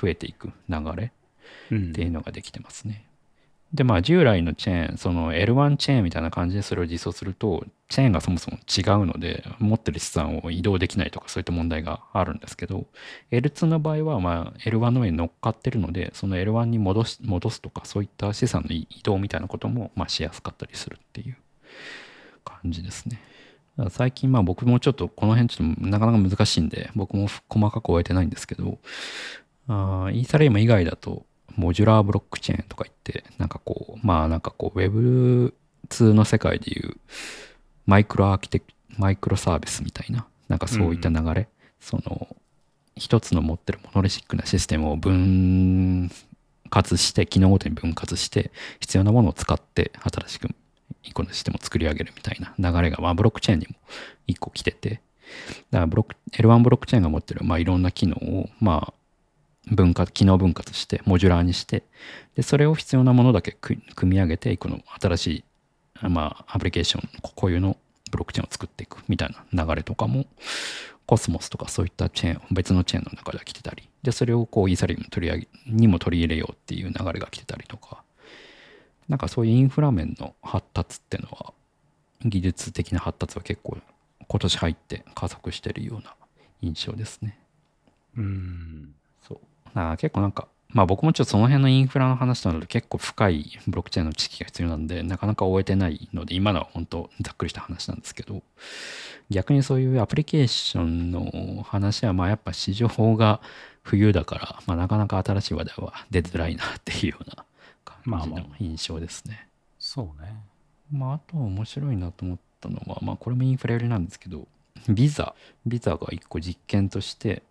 増えていく流れっていうのができてますね。でまあ従来のチェーンその L1 チェーンみたいな感じでそれを実装するとチェーンがそもそも違うので持ってる資産を移動できないとかそういった問題があるんですけど L2 の場合はまあ L1 の上に乗っかってるのでその L1 に戻し戻すとかそういった資産の移動みたいなこともまあしやすかったりするっていう感じですね。最近まあ僕もちょっとこの辺ちょっとなかなか難しいんで僕も細かく終えてないんですけどあイーサリアム以外だとモジュラーブロックチェーンとか言って、なんかこう、まあなんかこう、Web2 の世界でいうマイクロアーキテク、マイクロサービスみたいな、なんかそういった流れ、うん、その、一つの持ってるモノリシックなシステムを分割して、機能ごとに分割して、必要なものを使って新しく一個のシステムを作り上げるみたいな流れが、まあブロックチェーンにも一個来てて、だからブロック、L1 ブロックチェーンが持ってる、まあいろんな機能を、まあ分割、機能分割して、モジュラーにして、で、それを必要なものだけ組み上げて、この新しい、まあ、アプリケーション、こういうのブロックチェーンを作っていくみたいな流れとかも、コスモスとかそういったチェーン、別のチェーンの中では来てたり、で、それをこう、イーサリアム取り上げ、にも取り入れようっていう流れが来てたりとか、なんかそういうインフラ面の発達っていうのは、技術的な発達は結構今年入って加速してるような印象ですね。うん。だ結構なんか、まあ僕もちょっとその辺のインフラの話となると結構深いブロックチェーンの知識が必要なんで、なかなか終えてないので、今のは本当ざっくりした話なんですけど、逆にそういうアプリケーションの話は、まあやっぱ市場が冬だから、まあなかなか新しい話題は出づらいなっていうような感じの印象ですね。まあまあ、そうね。まああと面白いなと思ったのは、まあこれもインフラ寄りなんですけど、 Visa、Visa が一個実験として、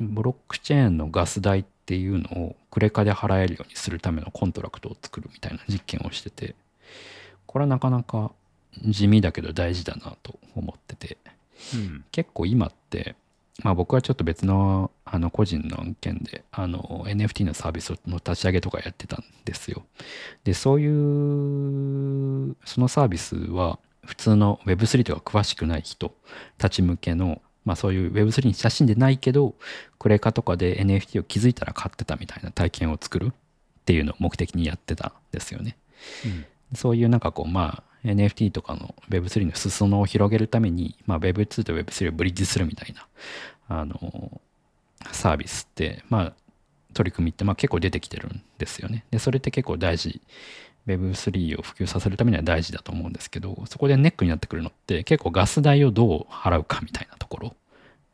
ブロックチェーンのガス代っていうのをクレカで払えるようにするためのコントラクトを作るみたいな実験をしててこれはなかなか地味だけど大事だなと思ってて、うん、結構今ってまあ僕はちょっと別のあの個人の案件であの NFT のサービスの立ち上げとかやってたんですよ。で、そういうそのサービスは普通の Web3 とか詳しくない人たち向けのまあそういう Web3 に写真でないけど、クレカとかで NFT を気づいたら買ってたみたいな体験を作るっていうのを目的にやってたんですよね。うん、そういうなんかこう、まあ NFT とかの Web3 の裾野を広げるために、まあ Web2 と Web3 をブリッジするみたいな、あの、サービスって、まあ取り組みってまあ結構出てきてるんですよね。で、それって結構大事 Web3 を普及させるためには大事だと思うんですけど、そこでネックになってくるのって結構ガス代をどう払うかみたいなところ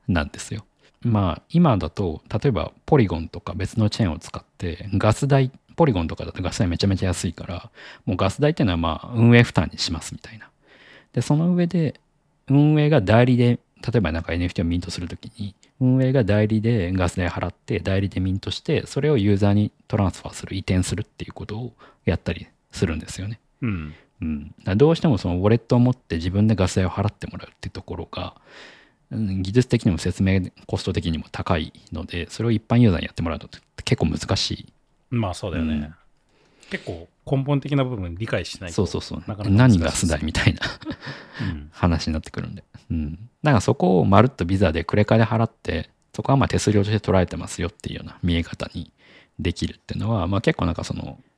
なんですよ。まあ今だと例えばポリゴンとか別のチェーンを使ってガス代ポリゴンとかだとガス代めちゃめちゃ安いからもうガス代っていうのはまあ運営負担にしますみたいな。でその上で運営が代理で例えばなんか NFT をミントするときに運営が代理でガス代払って代理でミントしてそれをユーザーにトランスファーする移転するっていうことをやったりするんですよね。うん。うん、どうしてもそのウォレットを持って自分でガス代を払ってもらうっていうところが、うん技術的にも説明コスト的にも高いのでそれを一般ユーザーにやってもらうのって結構難しいまあそうだよね。うん結構根本的な部分理解しないと。そうそうそうなか何ガス代みたいなうん。話になってくるんで、うん、だからそこをまるっとビザでクレカで払ってそこはまあ手数料として捉えてますよっていうような見え方にできるっていうのは、まあ、結構なんかそのあ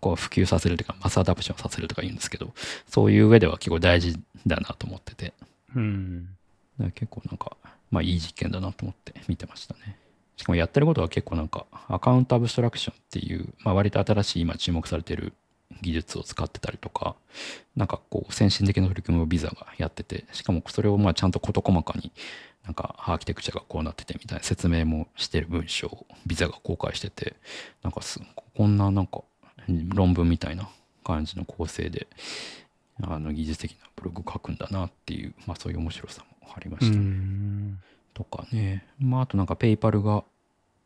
こう普及させるというかマスアダプションさせるとか言うんですけどそういう上では結構大事だなと思っててうん。だから結構なんか、まあいい実験だなと思って見てましたね。しかもやってることは結構なんか、アカウントアブストラクションっていう、まあ割と新しい今注目されてる技術を使ってたりとか、なんかこう先進的な取り組みをビザがやってて、しかもそれをまあちゃんと事細かになんかアーキテクチャがこうなっててみたいな説明もしてる文章をビザが公開してて、なんかすこんななんか論文みたいな感じの構成で、あの技術的なブログ書くんだなっていう、まあそういう面白さもありました。とかね。まあ、あとなんかペイパルが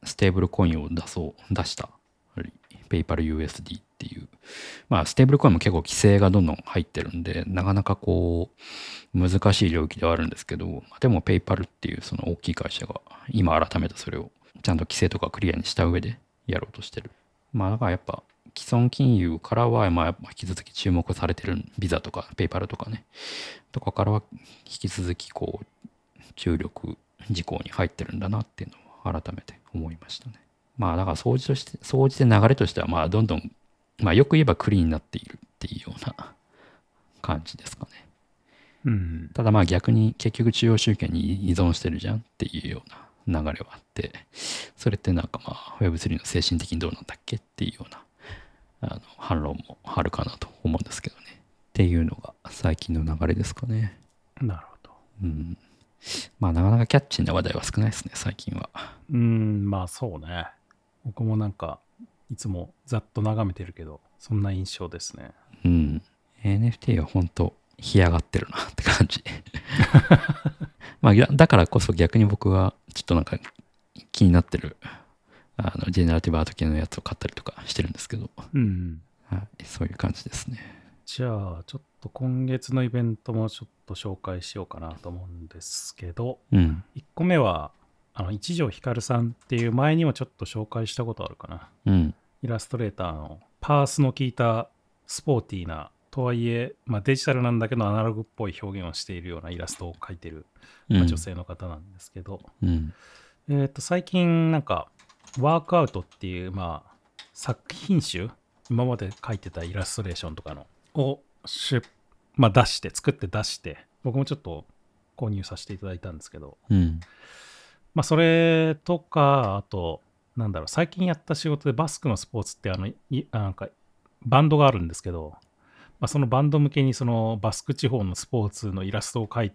ステーブルコインを出そう、出した。 PayPal USD っていう。まあ、ステーブルコインも結構規制がどんどん入ってるんで、なかなかこう、難しい領域ではあるんですけど、でも PayPal っていうその大きい会社が今改めてそれをちゃんと規制とかクリアにした上でやろうとしてる。まあ、だからやっぱ既存金融からは、まあ、引き続き注目されてるビザとか PayPal とかね、とかからは引き続きこう、注力事項に入ってるんだなっていうのを改めて思いましたね。まあだから掃除として、掃除で流れとしてはまあどんどん、まあよく言えばクリーンになっているっていうような感じですかね。うん。ただまあ逆に結局中央集権に依存してるじゃんっていうような流れはあって、それってなんかまあ Web3 の精神的にどうなんだっけっていうようなあの反論もあるかなと思うんですけどね。っていうのが最近の流れですかね。なるほど。うん。まあなかなかキャッチーな話題は少ないですね、最近は。うん、まあそうね。僕もなんか、いつもざっと眺めてるけど、そんな印象ですね。うん。NFT は本当干上がってるなって感じ。[laughs] まあ、だだからこそ逆に僕はちょっとなんか気になってる、あの、ジェネラティブアート系のやつを買ったりとかしてるんですけど、うん。はい、そういう感じですね。じゃあ、ちょっと今月のイベントもちょっと紹介しようかなと思うんですけど、うん。1個目は、あの、一条ひかるさんっていう前にもちょっと紹介したことあるかな。うん。イラストレーターのパースの効いたスポーティーな、とはいえ、まあ、デジタルなんだけどアナログっぽい表現をしているようなイラストを描いてる、まあうん女性の方なんですけど、うん。えっ、と、最近なんか、ワークアウトっていう、まあ、作品集、今まで描いてたイラストレーションとかの、を出、まあ、出して、作って出して、僕もちょっと購入させていただいたんですけど、うん。まあ、それとか、あと、なんだろう、最近やった仕事でバスクのスポーツって、あの、いあなんか、バンドがあるんですけど、まあ、そのバンド向けにそのバスク地方のスポーツのイラストを描い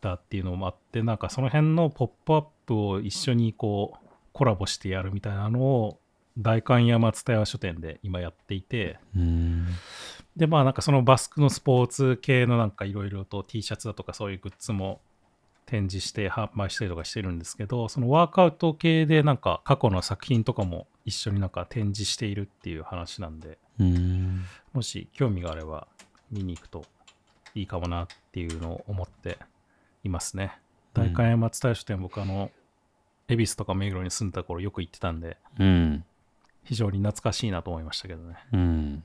たっていうのもあって、なんかその辺のポップアップを一緒にこう、コラボしてやるみたいなのを、代官山蔦屋書店で今やっていて、うん。で、まあなんかそのバスクのスポーツ系のなんかいろいろと T シャツだとかそういうグッズも展示して販売したりとかしてるんですけど、そのワークアウト系でなんか過去の作品とかも一緒になんか展示しているっていう話なんで、うん。もし興味があれば見に行くといいかもなっていうのを思っていますね。うん代官山蔦屋書店僕あの、恵比寿とか目黒に住んだ頃よく行ってたんで、うん。非常に懐かしいなと思いましたけどね。うん。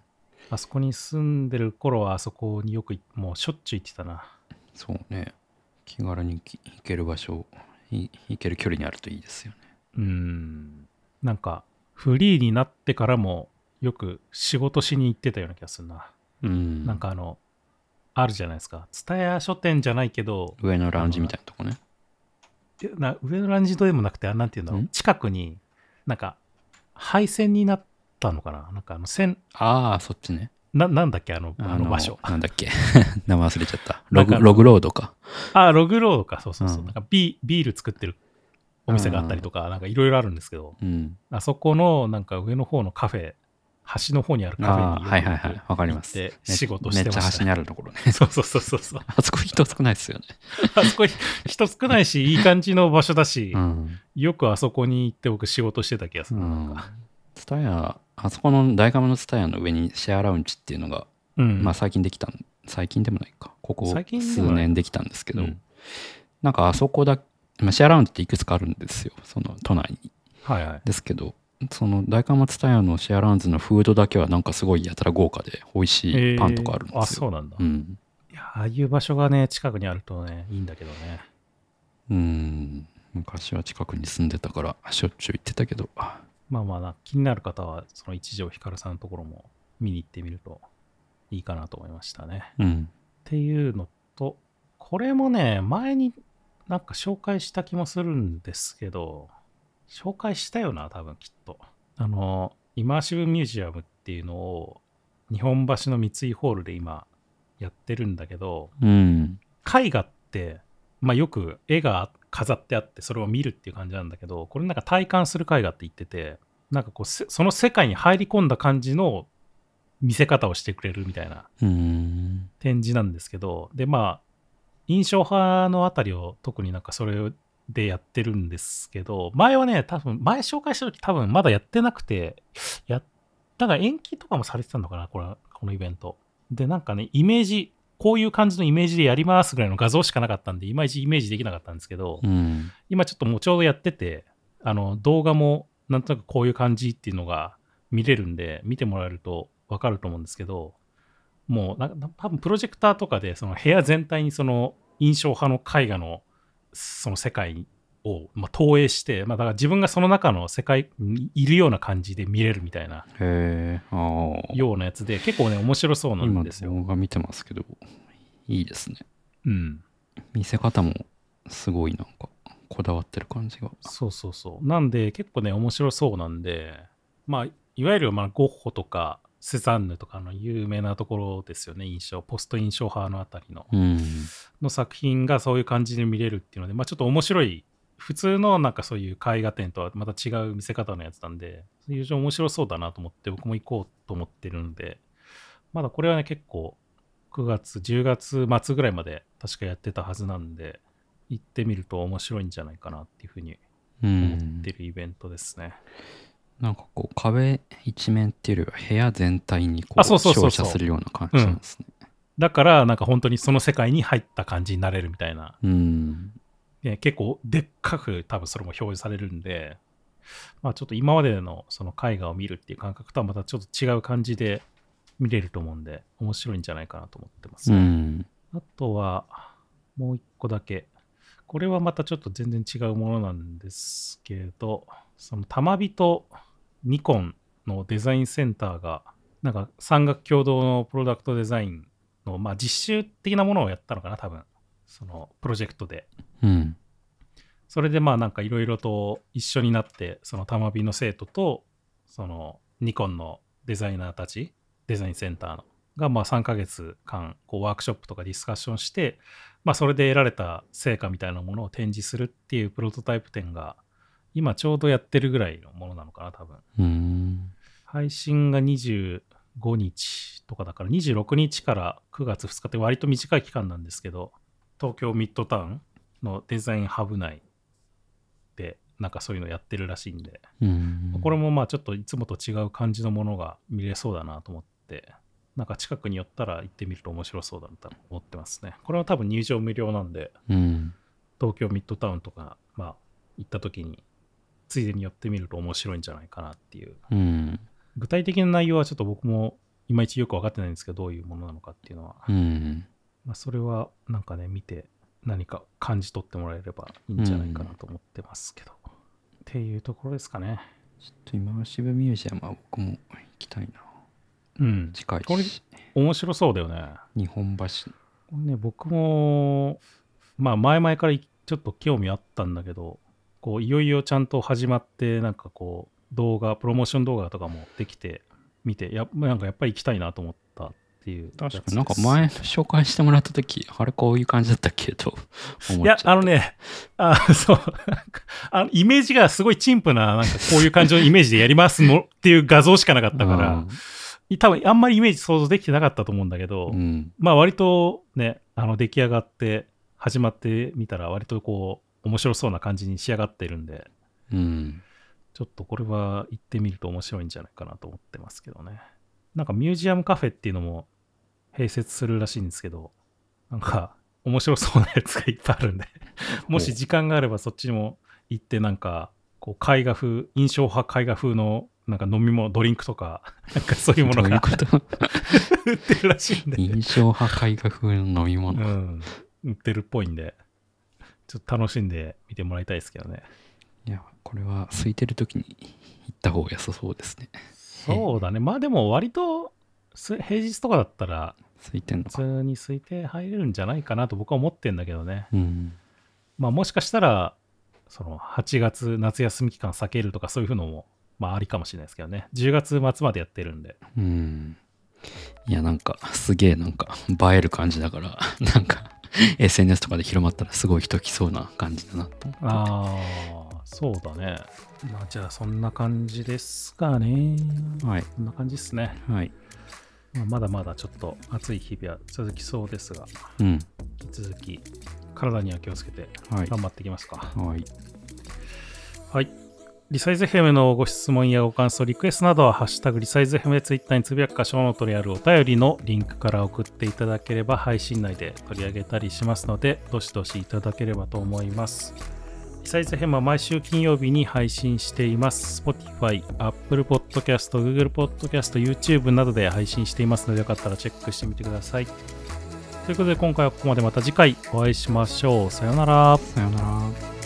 あそこに住んでる頃はあそこによくいもうしょっちゅう行ってたな。そうね。気軽に行ける場所、い行ける距離にあるといいですよね。うん。なんか、フリーになってからもよく仕事しに行ってたような気がするな。うん。なんかあの、あるじゃないですか。蔦屋書店じゃないけど、上のラウンジみたいなとこね。でな上のランジドでもなくて、あなんていうんだろんう。近くに、なんか、配線になったのかな？なんかあの、線、ああ、そっちね。な、なんだっけ？あの、あの場所。[laughs] なんだっけ？[laughs] 名前忘れちゃった。ログログロードか。あ、ログロードか。そうそうそう。うんなんかビビール作ってるお店があったりとか、なんかいろいろあるんですけど、うん。あそこのなんか上の方のカフェ、端の方にあるカフェにはいはいはい。わかります。仕事してました、めっちゃ端にあるところね。そうそうそうそうそう。[laughs] あそこ人少ないですよね。[laughs] あそこ人少ないし、いい感じの場所だし、うん。よくあそこに行って僕仕事してた気がすうる。ツタヤ、あそこの大釜のツタヤの上にシェアラウンジっていうのがうん。まあ最近できたん最近でもないかここ数年できたんですけど、うんなんかあそこだ、まあ、シェアラウンドっていくつかあるんですよその都内にはいはい。ですけどその大観松タイヤのシェアラウンズのフードだけはなんかすごいやたら豪華で美味しいパンとかあるんですよ、えーあ、そうなんだ。いうんや、ああいう場所がね、近くにあるとね、いいんだけどね。うん昔は近くに住んでたからしょっちゅう行ってたけどまあまあな、気になる方は、その一条ひかるさんのところも見に行ってみるといいかなと思いましたね。うんっていうのと、これもね、前になんか紹介した気もするんですけど、紹介したよな、多分きっと。あの、イマーシブミュージアムっていうのを日本橋の三井ホールで今やってるんだけど、うん絵画って、まあ、よく絵が飾ってあってそれを見るっていう感じなんだけどこれなんか体感する絵画って言っててなんかこうせその世界に入り込んだ感じの見せ方をしてくれるみたいなうん展示なんですけどでまあ印象派のあたりを特になんかそれでやってるんですけど前はね多分前紹介した時多分まだやってなくてやなんか延期とかもされてたのかなこれこのイベント。でなんかねイメージこういう感じのイメージでやりますぐらいの画像しかなかったんでいまいちイメージできなかったんですけど、うん。今ちょっともうちょうどやっててあの動画もなんとなくこういう感じっていうのが見れるんで見てもらえると分かると思うんですけどもうなんか多分プロジェクターとかでその部屋全体にその印象派の絵画のその世界を、まあ、投影して、まあ、だから自分がその中の世界にいるような感じで見れるみたいなようなやつで結構ね面白そうなん今ですよ。動画見てますけどいいですね。うん。見せ方もすごいなんかこだわってる感じが。そうそうそう。なんで結構ね、面白そうなんで、まあ、いわゆるまあゴッホとかセザンヌとかの有名なところですよね、印象、ポスト印象派のあたりの。うん。の作品がそういう感じで見れるっていうので、まあちょっと面白い、普通のなんかそういう絵画展とはまた違う見せ方のやつなんで、非常に面白そうだなと思って、僕も行こうと思ってるんで、まだこれはね、結構9月、10月末ぐらいまで確かやってたはずなんで、行ってみると面白いんじゃないかなっていうふうにう思っんてるイベントですね。なんかこう壁一面っていうよりは部屋全体にこうあそうそうそうそう。照射するような感じなんですね。だから、なんか本当にその世界に入った感じになれるみたいな。うん。ね結構でっかく多分それも表示されるんで、まあちょっと今までのその絵画を見るっていう感覚とはまたちょっと違う感じで見れると思うんで、面白いんじゃないかなと思ってます、ねうん。あとは、もう一個だけ。これはまたちょっと全然違うものなんですけど、その玉美とニコンのデザインセンターが、なんか産学共同のプロダクトデザインの、まあ実習的なものをやったのかな、多分。そのプロジェクトで。うんそれでまあなんかいろいろと一緒になって、その玉美の生徒と、そのニコンのデザイナーたち、デザインセンターの、がまあ3ヶ月間、こうワークショップとかディスカッションして、まあそれで得られた成果みたいなものを展示するっていうプロトタイプ展が、今ちょうどやってるぐらいのものなのかな、多分。うん。配信が25日とかだから26日から9月2日って割と短い期間なんですけど東京ミッドタウンのデザインハブ内でなんかそういうのやってるらしいんで、うん。これもまあちょっといつもと違う感じのものが見れそうだなと思ってなんか近くに寄ったら行ってみると面白そうだなと思ってますね。これは多分入場無料なんでうん。東京ミッドタウンとかまあ行った時についでに寄ってみると面白いんじゃないかなっていう。うん。具体的な内容はちょっと僕もいまいちよく分かってないんですけどどういうものなのかっていうのは、うん。まあ、それはなんかね見て何か感じ取ってもらえればいいんじゃないかなと思ってますけど、っていうところですかね。ちょっとイマーシブミュージアムは僕も行きたいな。うん。近いこれし面白そうだよね。日本橋。これね僕もまあ前々からちょっと興味あったんだけどこういよいよちゃんと始まってなんかこう動画プロモーション動画とかもできて見てやなんかやっぱり行きたいなと思ったっていう。確かに。なんか前紹介してもらった時あれこういう感じだったっけと [laughs] 思いやっちゃっ、たあのね、あ [laughs] そう、あのイメージがすごい陳腐な、なんかこういう感じのイメージでやりますのっていう画像しかなかったから、多分あんまりイメージ想像できてなかったと思うんだけど、うん。まあ割とね、あの出来上がって始まってみたら割とこう面白そうな感じに仕上がってるんで、うん。ちょっとこれは行ってみると面白いんじゃないかなと思ってますけどね。なんかミュージアムカフェっていうのも併設するらしいんですけど、なんか面白そうなやつがいっぱいあるんで、[laughs] もし時間があればそっちにも行ってなんか、こう絵画風、印象派絵画風のなんか飲み物、ドリンクとか、[laughs] なんかそういうものが [laughs] 売ってるらしいんで、印象派絵画風の飲みう物。ん、売ってるっぽいんで、ちょっと楽しんで見てもらいたいですけどね。いや、これは空いてる時に行った方が良さそうですね。そうだね。まあでも割とす平日とかだったら空いてんのか。普通に空いて入れるんじゃないかなと僕は思ってんだけどね。うん。まあもしかしたら、その8月夏休み期間避けるとかそういうのも、まあありかもしれないですけどね。10月末までやってるんで。うん。いや、なんか、すげえなんか、映える感じだから、なんか、[laughs] SNS とかで広まったらすごい人来そうな感じだなと思ってて。ああ、そうだね。まあじゃあそんな感じですかね。はい。こんな感じですね。はい。まあ、まだまだちょっと暑い日々は続きそうですが、うん。引き続き体には気をつけてはい。頑張っていきますか。はい。はい。リサイズ FM のご質問やご感想、リクエストなどは、ハッシュタグリサイズ FM でツイッターにつぶやくか、ショーノートにあるお便りのリンクから送っていただければ、配信内で取り上げたりしますので、どしどしいただければと思います。リサイズ FM は毎週金曜日に配信しています。Spotify、Apple Podcast、Google Podcast、YouTube などで配信していますので、よかったらチェックしてみてください。ということで、今回はここまでまた次回お会いしましょう。さよなら。さようなら。